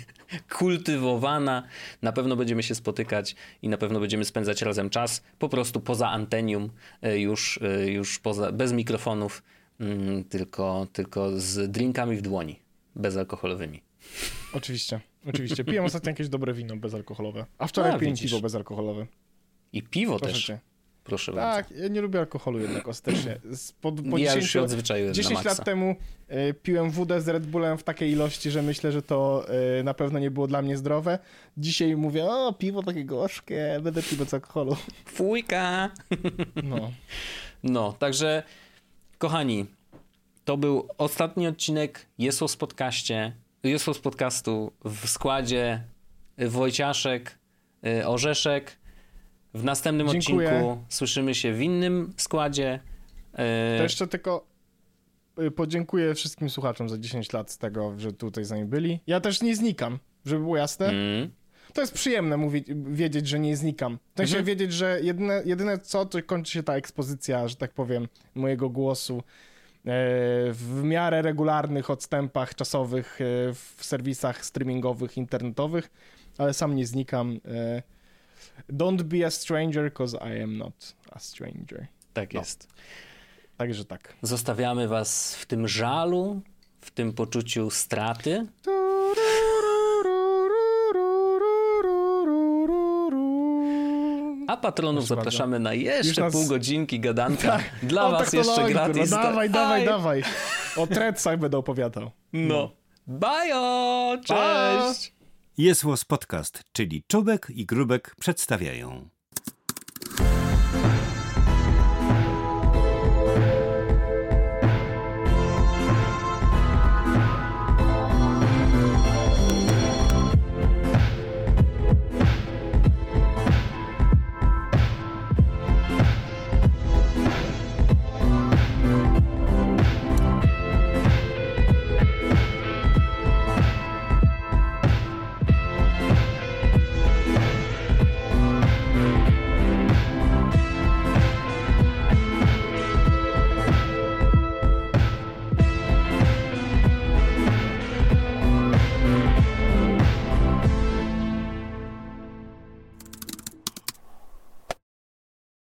kultywowana. Na pewno będziemy się spotykać i na pewno będziemy spędzać razem czas. Po prostu poza antenium, e, już, już poza, bez mikrofonów, mm, tylko, tylko z drinkami w dłoni, bezalkoholowymi. Oczywiście, oczywiście. Piłem ostatnio jakieś dobre wino bezalkoholowe. A wczoraj piłem piwo bezalkoholowe. I piwo Proszę też. Cię. Proszę tak, bardzo. ja nie lubię alkoholu jednak ostatecznie. Po, po ja 10, już się odzwyczaiłem 10 lat temu y, piłem wódę z Red Bullem w takiej ilości, że myślę, że to y, na pewno nie było dla mnie zdrowe. Dzisiaj mówię, o, piwo takie gorzkie, będę piwo z alkoholu. Fujka! No. No, także kochani, to był ostatni odcinek Jesos podcaście, Jesos podcastu w składzie Wojciaszek, y, Orzeszek, w następnym Dziękuję. odcinku słyszymy się w innym składzie. E, to jeszcze tylko y, podziękuję wszystkim słuchaczom za 10 lat z tego, że tutaj z nami byli. Ja też nie znikam, żeby było jasne. Mm. To jest przyjemne mówić, wiedzieć, że nie znikam. W sensie mhm. wiedzieć, że jedyne, jedyne co, to kończy się ta ekspozycja, że tak powiem, mojego głosu e, w miarę regularnych odstępach czasowych e, w serwisach streamingowych, internetowych, ale sam nie znikam. Don't be a stranger, cause I am not a stranger. Tak no. jest. Także tak. Zostawiamy was w tym żalu, w tym poczuciu straty. A patronów Proszę zapraszamy na jeszcze nas- pół godzinki gadanka. Tak. Dla was jeszcze technologii, gratis. kurwa, Dawaj, Aj. dawaj, dawaj. O trecach będę opowiadał. No. Bajo! Pa! Cześć! Jest Podcast, czyli Czubek i Grubek przedstawiają.